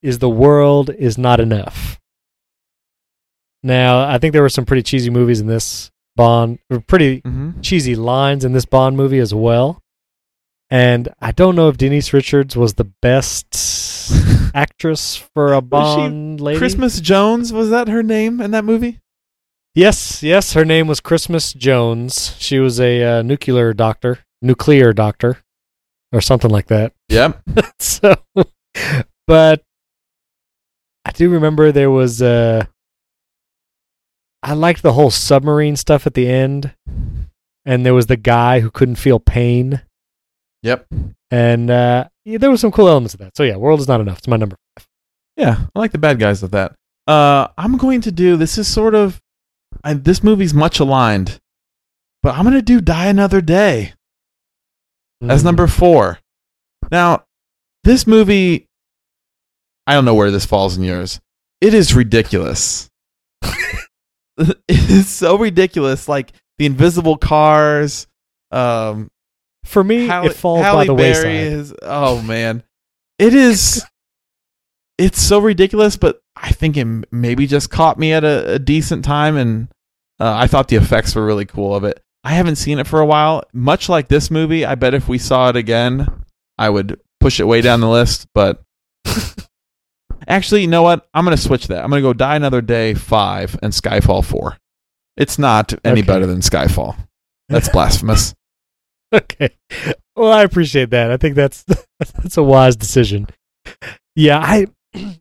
is The World Is Not Enough. Now, I think there were some pretty cheesy movies in this Bond, pretty Mm-hmm. cheesy lines in this Bond movie as well. And I don't know if Denise Richards was the best actress for a Was she Bond lady. Christmas Jones was that her name in that movie? Yes, yes, her name was Christmas Jones. She was a uh, nuclear doctor, nuclear doctor, or something like that. Yep. so, but I do remember there was uh I liked the whole submarine stuff at the end, and there was the guy who couldn't feel pain, Yep. and uh, yeah, there were some cool elements of that. So yeah, World is not enough. It's my number. five. Yeah, I like the bad guys of that. Uh, I'm going to do this is sort of I, this movie's much aligned, but I'm going to do Die Another Day as Mm. number four. Now, this movie, I don't know where this falls in yours. It is ridiculous. it is so ridiculous. Like the invisible cars. Um, For me, Halle- it falls Halle by the Berry wayside. Is, oh man, it is. it's so ridiculous, but I think it maybe just caught me at a, a decent time, and uh, I thought the effects were really cool of it. I haven't seen it for a while. Much like this movie, I bet if we saw it again, I would push it way down the list. But actually, you know what? I'm gonna switch that. I'm gonna go Die Another Day five and Skyfall four. It's not any Okay. better than Skyfall. That's blasphemous. okay. Well, I appreciate that. I think that's that's a wise decision. Yeah, I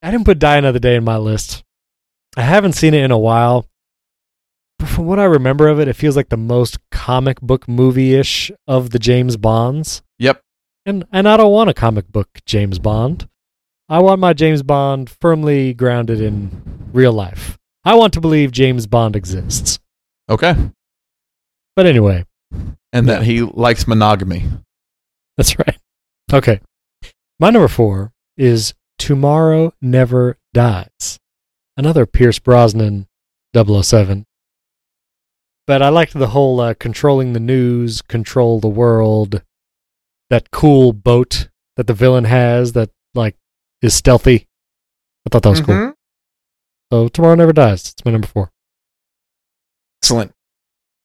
I didn't put Die Another Day in my list. I haven't seen it in a while. But from what I remember of it, it feels like the most comic book movie ish of the James Bonds. Yep. And and I don't want a comic book James Bond. I want my James Bond firmly grounded in real life. I want to believe James Bond exists. Okay. But anyway, and that he likes monogamy. That's right. Okay. My number four is Tomorrow Never Dies. Another Pierce Brosnan 007. But I liked the whole uh, controlling the news, control the world, that cool boat that the villain has that, like, is stealthy. I thought that was cool. So Tomorrow Never Dies. It's my number four. Excellent.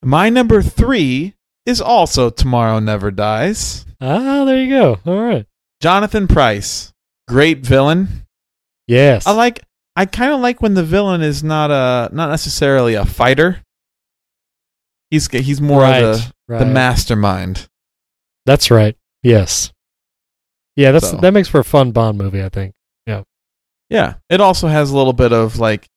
My number three is also Tomorrow Never Dies. Ah, there you go. All right. Jonathan Pryce, great villain. Yes. I like. I kind of like when the villain is not a not necessarily a fighter. He's he's more right, of the right. the mastermind. That's right. Yes. Yeah, that's So. that makes for a fun Bond movie, I think. Yeah. Yeah. It also has a little bit of like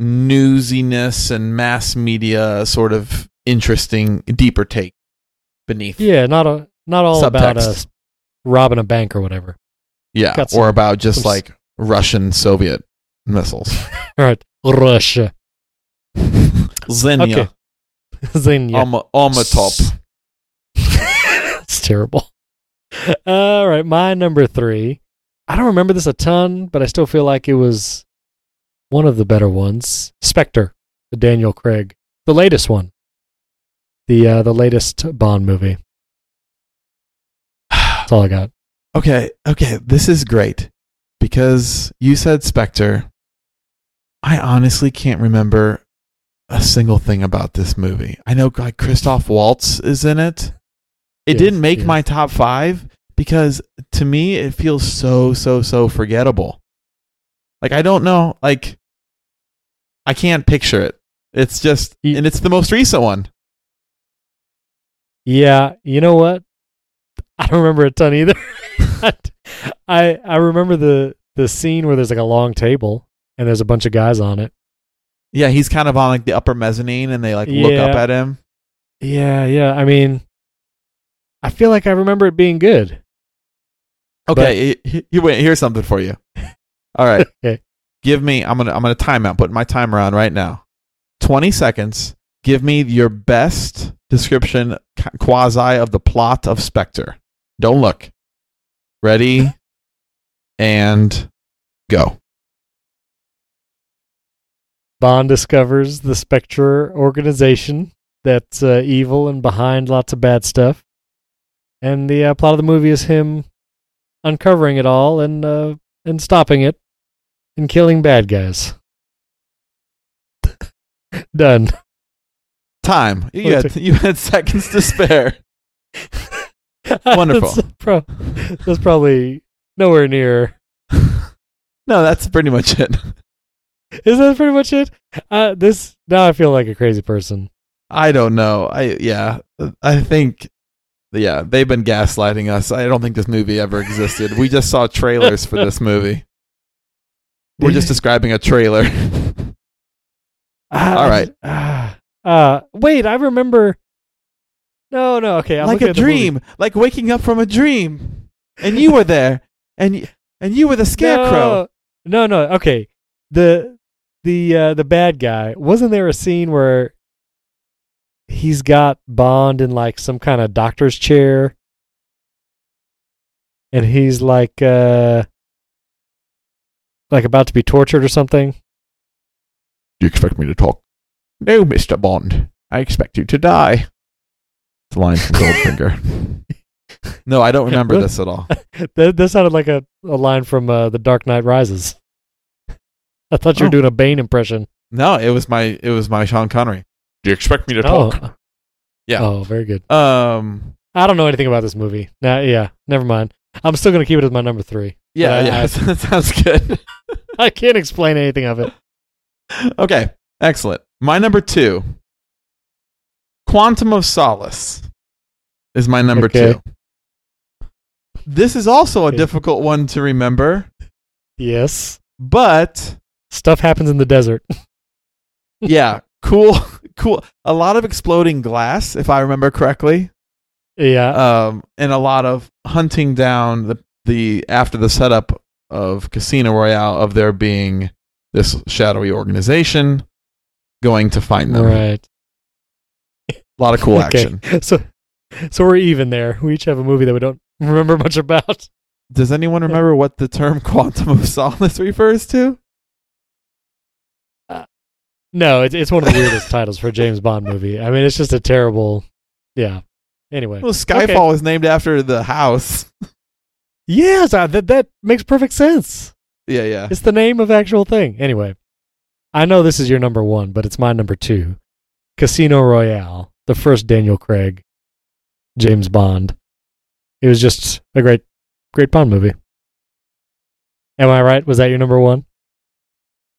newsiness and mass media sort of interesting, deeper take beneath. Yeah, not a not all about us robbing a bank or whatever. Yeah, some- or about just s- like Russian Soviet missiles. All right, Russia. Xenia. Okay. Xenia. Alma, Alma top. it's terrible. All right, my number three. I don't remember this a ton, but I still feel like it was one of the better ones. Spectre, the Daniel Craig, the latest one, the uh, the latest Bond movie. That's all I got. Okay, okay, this is great because you said Spectre. I honestly can't remember a single thing about this movie. I know like Christoph Waltz is in it. It Yes, didn't make yes. my top 5 because to me it feels so so so forgettable. Like I don't know, like I can't picture it. It's just and it's the most recent one. Yeah, you know what? I don't remember a ton either. I I remember the the scene where there's like a long table and there's a bunch of guys on it. Yeah, he's kind of on like the upper mezzanine and they like look up at him. Yeah, yeah. I mean, I feel like I remember it being good. Okay, he- he- wait, here's something for you. All right. Okay. Give me I'm going to I'm to time out. Put my timer on right now. 20 seconds. Give me your best description quasi of the plot of Spectre. Don't look. Ready? and go. Bond discovers the Spectre organization that's uh, evil and behind lots of bad stuff. And the uh, plot of the movie is him uncovering it all and uh, and stopping it and killing bad guys. Done. Time. You had, you had seconds to spare. Wonderful. that's, pro- that's probably nowhere near. No, that's pretty much it. Is that pretty much it? Uh, this now I feel like a crazy person. I don't know. I yeah. I think yeah, they've been gaslighting us. I don't think this movie ever existed. we just saw trailers for this movie. We're just describing a trailer. Ah, All right. ah, uh, wait, I remember. No, no. Okay, I'm like a dream, like waking up from a dream. And you were there. And y- and you were the scarecrow. No, no. no, Okay, the the uh, the bad guy. Wasn't there a scene where he's got Bond in like some kind of doctor's chair, and he's like uh like about to be tortured or something? Do you expect me to talk? No, Mr. Bond. I expect you to die. It's a line from Goldfinger. no, I don't remember this at all. that, that sounded like a, a line from uh, The Dark Knight Rises. I thought you were Oh. doing a Bane impression. No, it was my it was my Sean Connery. Do you expect me to talk? Oh, Yeah. Oh, very good. Um I don't know anything about this movie. Nah, yeah, never mind. I'm still gonna keep it as my number three. yeah, I- yeah, that sounds good. I can't explain anything of it. okay, excellent. My number two, Quantum of Solace, is my number Okay. two. This is also a Okay. difficult one to remember, Yes, but stuff happens in the desert. yeah, cool, cool. A lot of exploding glass, if I remember correctly, yeah, um, and a lot of hunting down the the after the setup of Casino Royale of there being this shadowy organization going to find them. right. A lot of cool Okay. action. So, so we're even there. We each have a movie that we don't remember much about. Does anyone remember what the term quantum of solace refers to? No, it's it's one of the weirdest titles for a James Bond movie. I mean, it's just a terrible. Yeah. Anyway. Well, Skyfall is named after the house. Yes, that that makes perfect sense. Yeah, yeah. It's the name of the actual thing. Anyway, I know this is your number one, but it's my number two. Casino Royale, the first Daniel Craig, James Bond. It was just a great, great Bond movie. Am I right? Was that your number one?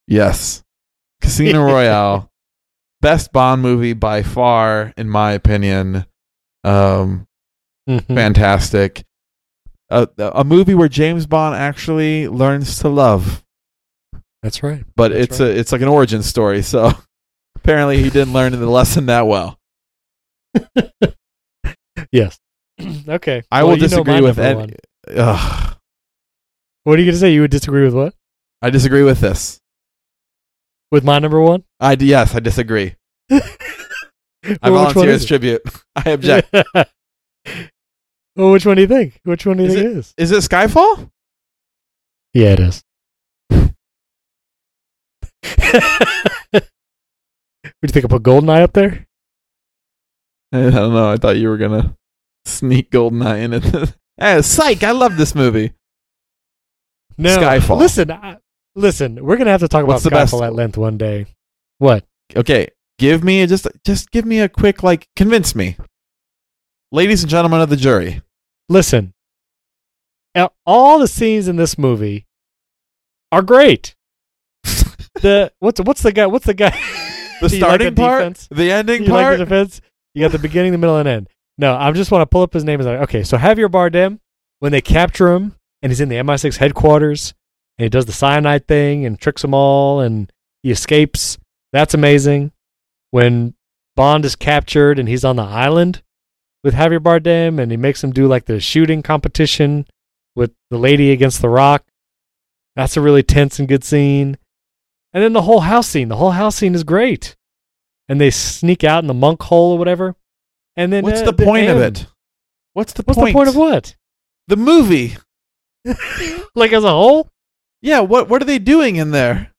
Yes. Casino Royale. Best Bond movie by far, in my opinion. Um, Mhm. fantastic. A, a movie where James Bond actually learns to love, That's right. but That's it's right. a it's like an origin story. So apparently he didn't learn the lesson that well. Yes. okay. I Well, will disagree with any. Ugh, What are you going to say? You would disagree with what? I disagree with this. With my number one? I yes, I disagree. I Well, volunteer as tribute. I object. well, which one do you think? Which one do you Is think it is? Is it Skyfall? Yeah, it is. Would you think I put Goldeneye up there? I don't know. I thought you were gonna sneak Goldeneye in it. Eh, psych! I love this movie. No, Skyfall. Listen, I, listen. We're gonna have to talk What's about Skyfall at length one day. What? Okay, give me just just give me a quick like convince me, ladies and gentlemen of the jury. Listen, all the scenes in this movie are great. the what's what's the guy? What's the guy? The you like starting part, defense? the ending You part. like the defense? You got the beginning, the middle, and end. No, I just want to pull up his name. and like, okay, so Javier Bardem, when they capture him and he's in the MI6 headquarters and he does the cyanide thing and tricks them all and he escapes. That's amazing. When Bond is captured and he's on the island with Javier Bardem and he makes him do like the shooting competition with the lady against the rock. That's a really tense and good scene. And then the whole house scene. The whole house scene is great. And they sneak out in the monk hole or whatever. And then What's uh, the point of it? What's the What's point? the point of what? The movie. like as a whole? Yeah. What What are they doing in there?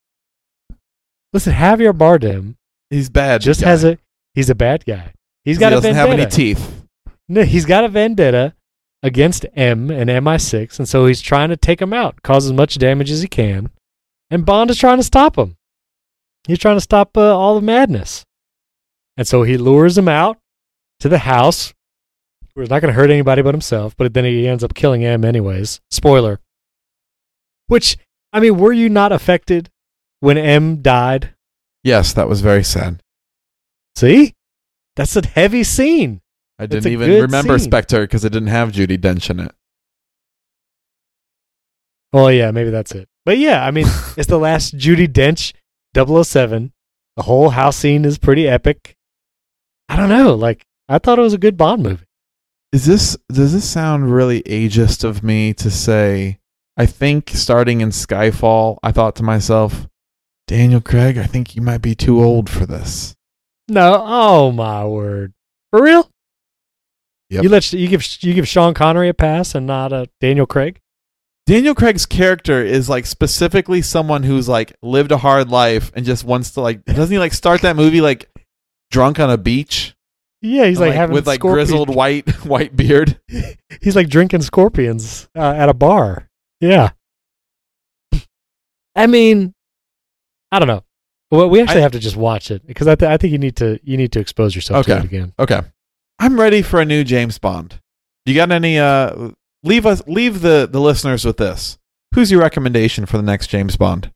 Listen, Javier Bardem He's bad. just guy. has a he's a bad guy. He's got he a doesn't vendetta. have any teeth. No, he's got a vendetta against M and MI6, and so he's trying to take him out, cause as much damage as he can. And Bond is trying to stop him. He's trying to stop uh, all the madness. And so he lures him out to the house, where he's not going to hurt anybody but himself, but then he ends up killing M anyways. Spoiler. Which, I mean, were you not affected when M died? Yes, that was very sad. See? That's a heavy scene. I didn't even remember scene. Spectre because it didn't have Judi Dench in it. Oh yeah, maybe that's it. But yeah, I mean, it's the last Judi Dench 007. The whole house scene is pretty epic. I don't know, like I thought it was a good Bond movie. Is this does this sound really ageist of me to say? I think starting in Skyfall, I thought to myself, Daniel Craig, I think you might be too old for this. No, oh my word, for real? Yep. You let you give you give Sean Connery a pass and not a Daniel Craig? Daniel Craig's character is like specifically someone who's like lived a hard life and just wants to like doesn't he like start that movie like drunk on a beach? Yeah, he's And, like, having with like scorpion- grizzled white white beard. He's like drinking scorpions uh, at a bar. Yeah. I mean, I don't know. Well, we actually I- have to just watch it because I, th- I think you need to you need to expose yourself to Okay. it again. Okay. I'm ready for a new James Bond. You got any uh leave us leave the the listeners with this. Who's your recommendation for the next James Bond?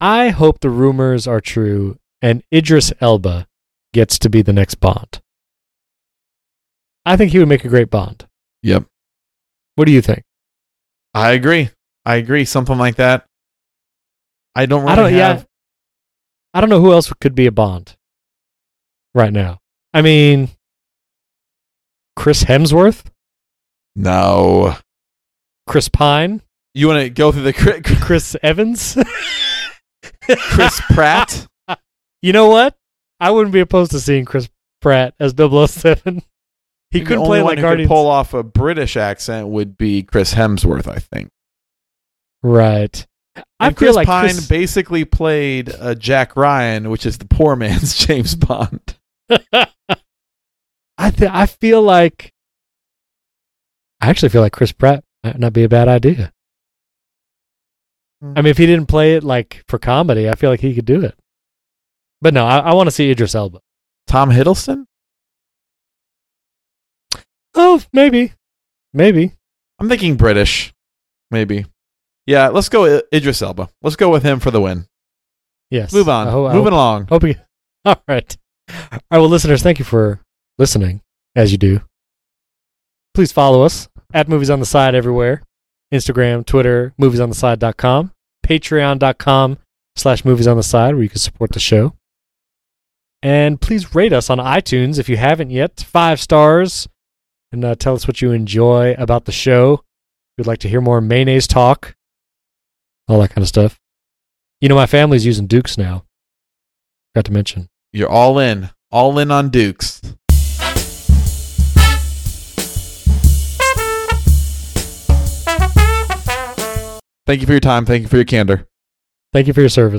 I hope the rumors are true and Idris Elba gets to be the next Bond. I think he would make a great Bond. Yep. What do you think? I agree. I agree. Something like that. I don't really I don't. have Yeah. I don't know who else could be a Bond right now. I mean, Chris Hemsworth, No. Chris Pine, You want to go through the Chris, Chris Evans. Chris Pratt? You know what? I wouldn't be opposed to seeing Chris Pratt as 007. He The could only play one like who Guardians. could pull off a British accent would be Chris Hemsworth, I think. right. I And feel Chris like Pine Chris, basically played uh, Jack Ryan, which is the poor man's James Bond. I th- I feel like I actually feel like Chris Pratt might not be a bad idea. Hmm. I mean, if he didn't play it like for comedy, I feel like he could do it. But no, I, I want to see Idris Elba. Tom Hiddleston? Oh, maybe, maybe. I'm thinking British, maybe. Yeah, let's go I- Idris Elba. Let's go with him for the win. Yes. Move on. Ho- Moving along. Hope you, all right. All right. Well, listeners, thank you for listening, as you do. Please follow us at Movies on the Side everywhere Instagram, Twitter, moviesontheside.com, patreon.com slash movies on the side, where you can support the show. And please rate us on iTunes if you haven't yet. Five stars. And uh, tell us what you enjoy about the show. If you'd like to hear more mayonnaise talk, all that kind of stuff. You know, my family's using Dukes now. Forgot to mention. You're all in. All in on Dukes. Thank you for your time. Thank you for your candor. Thank you for your service.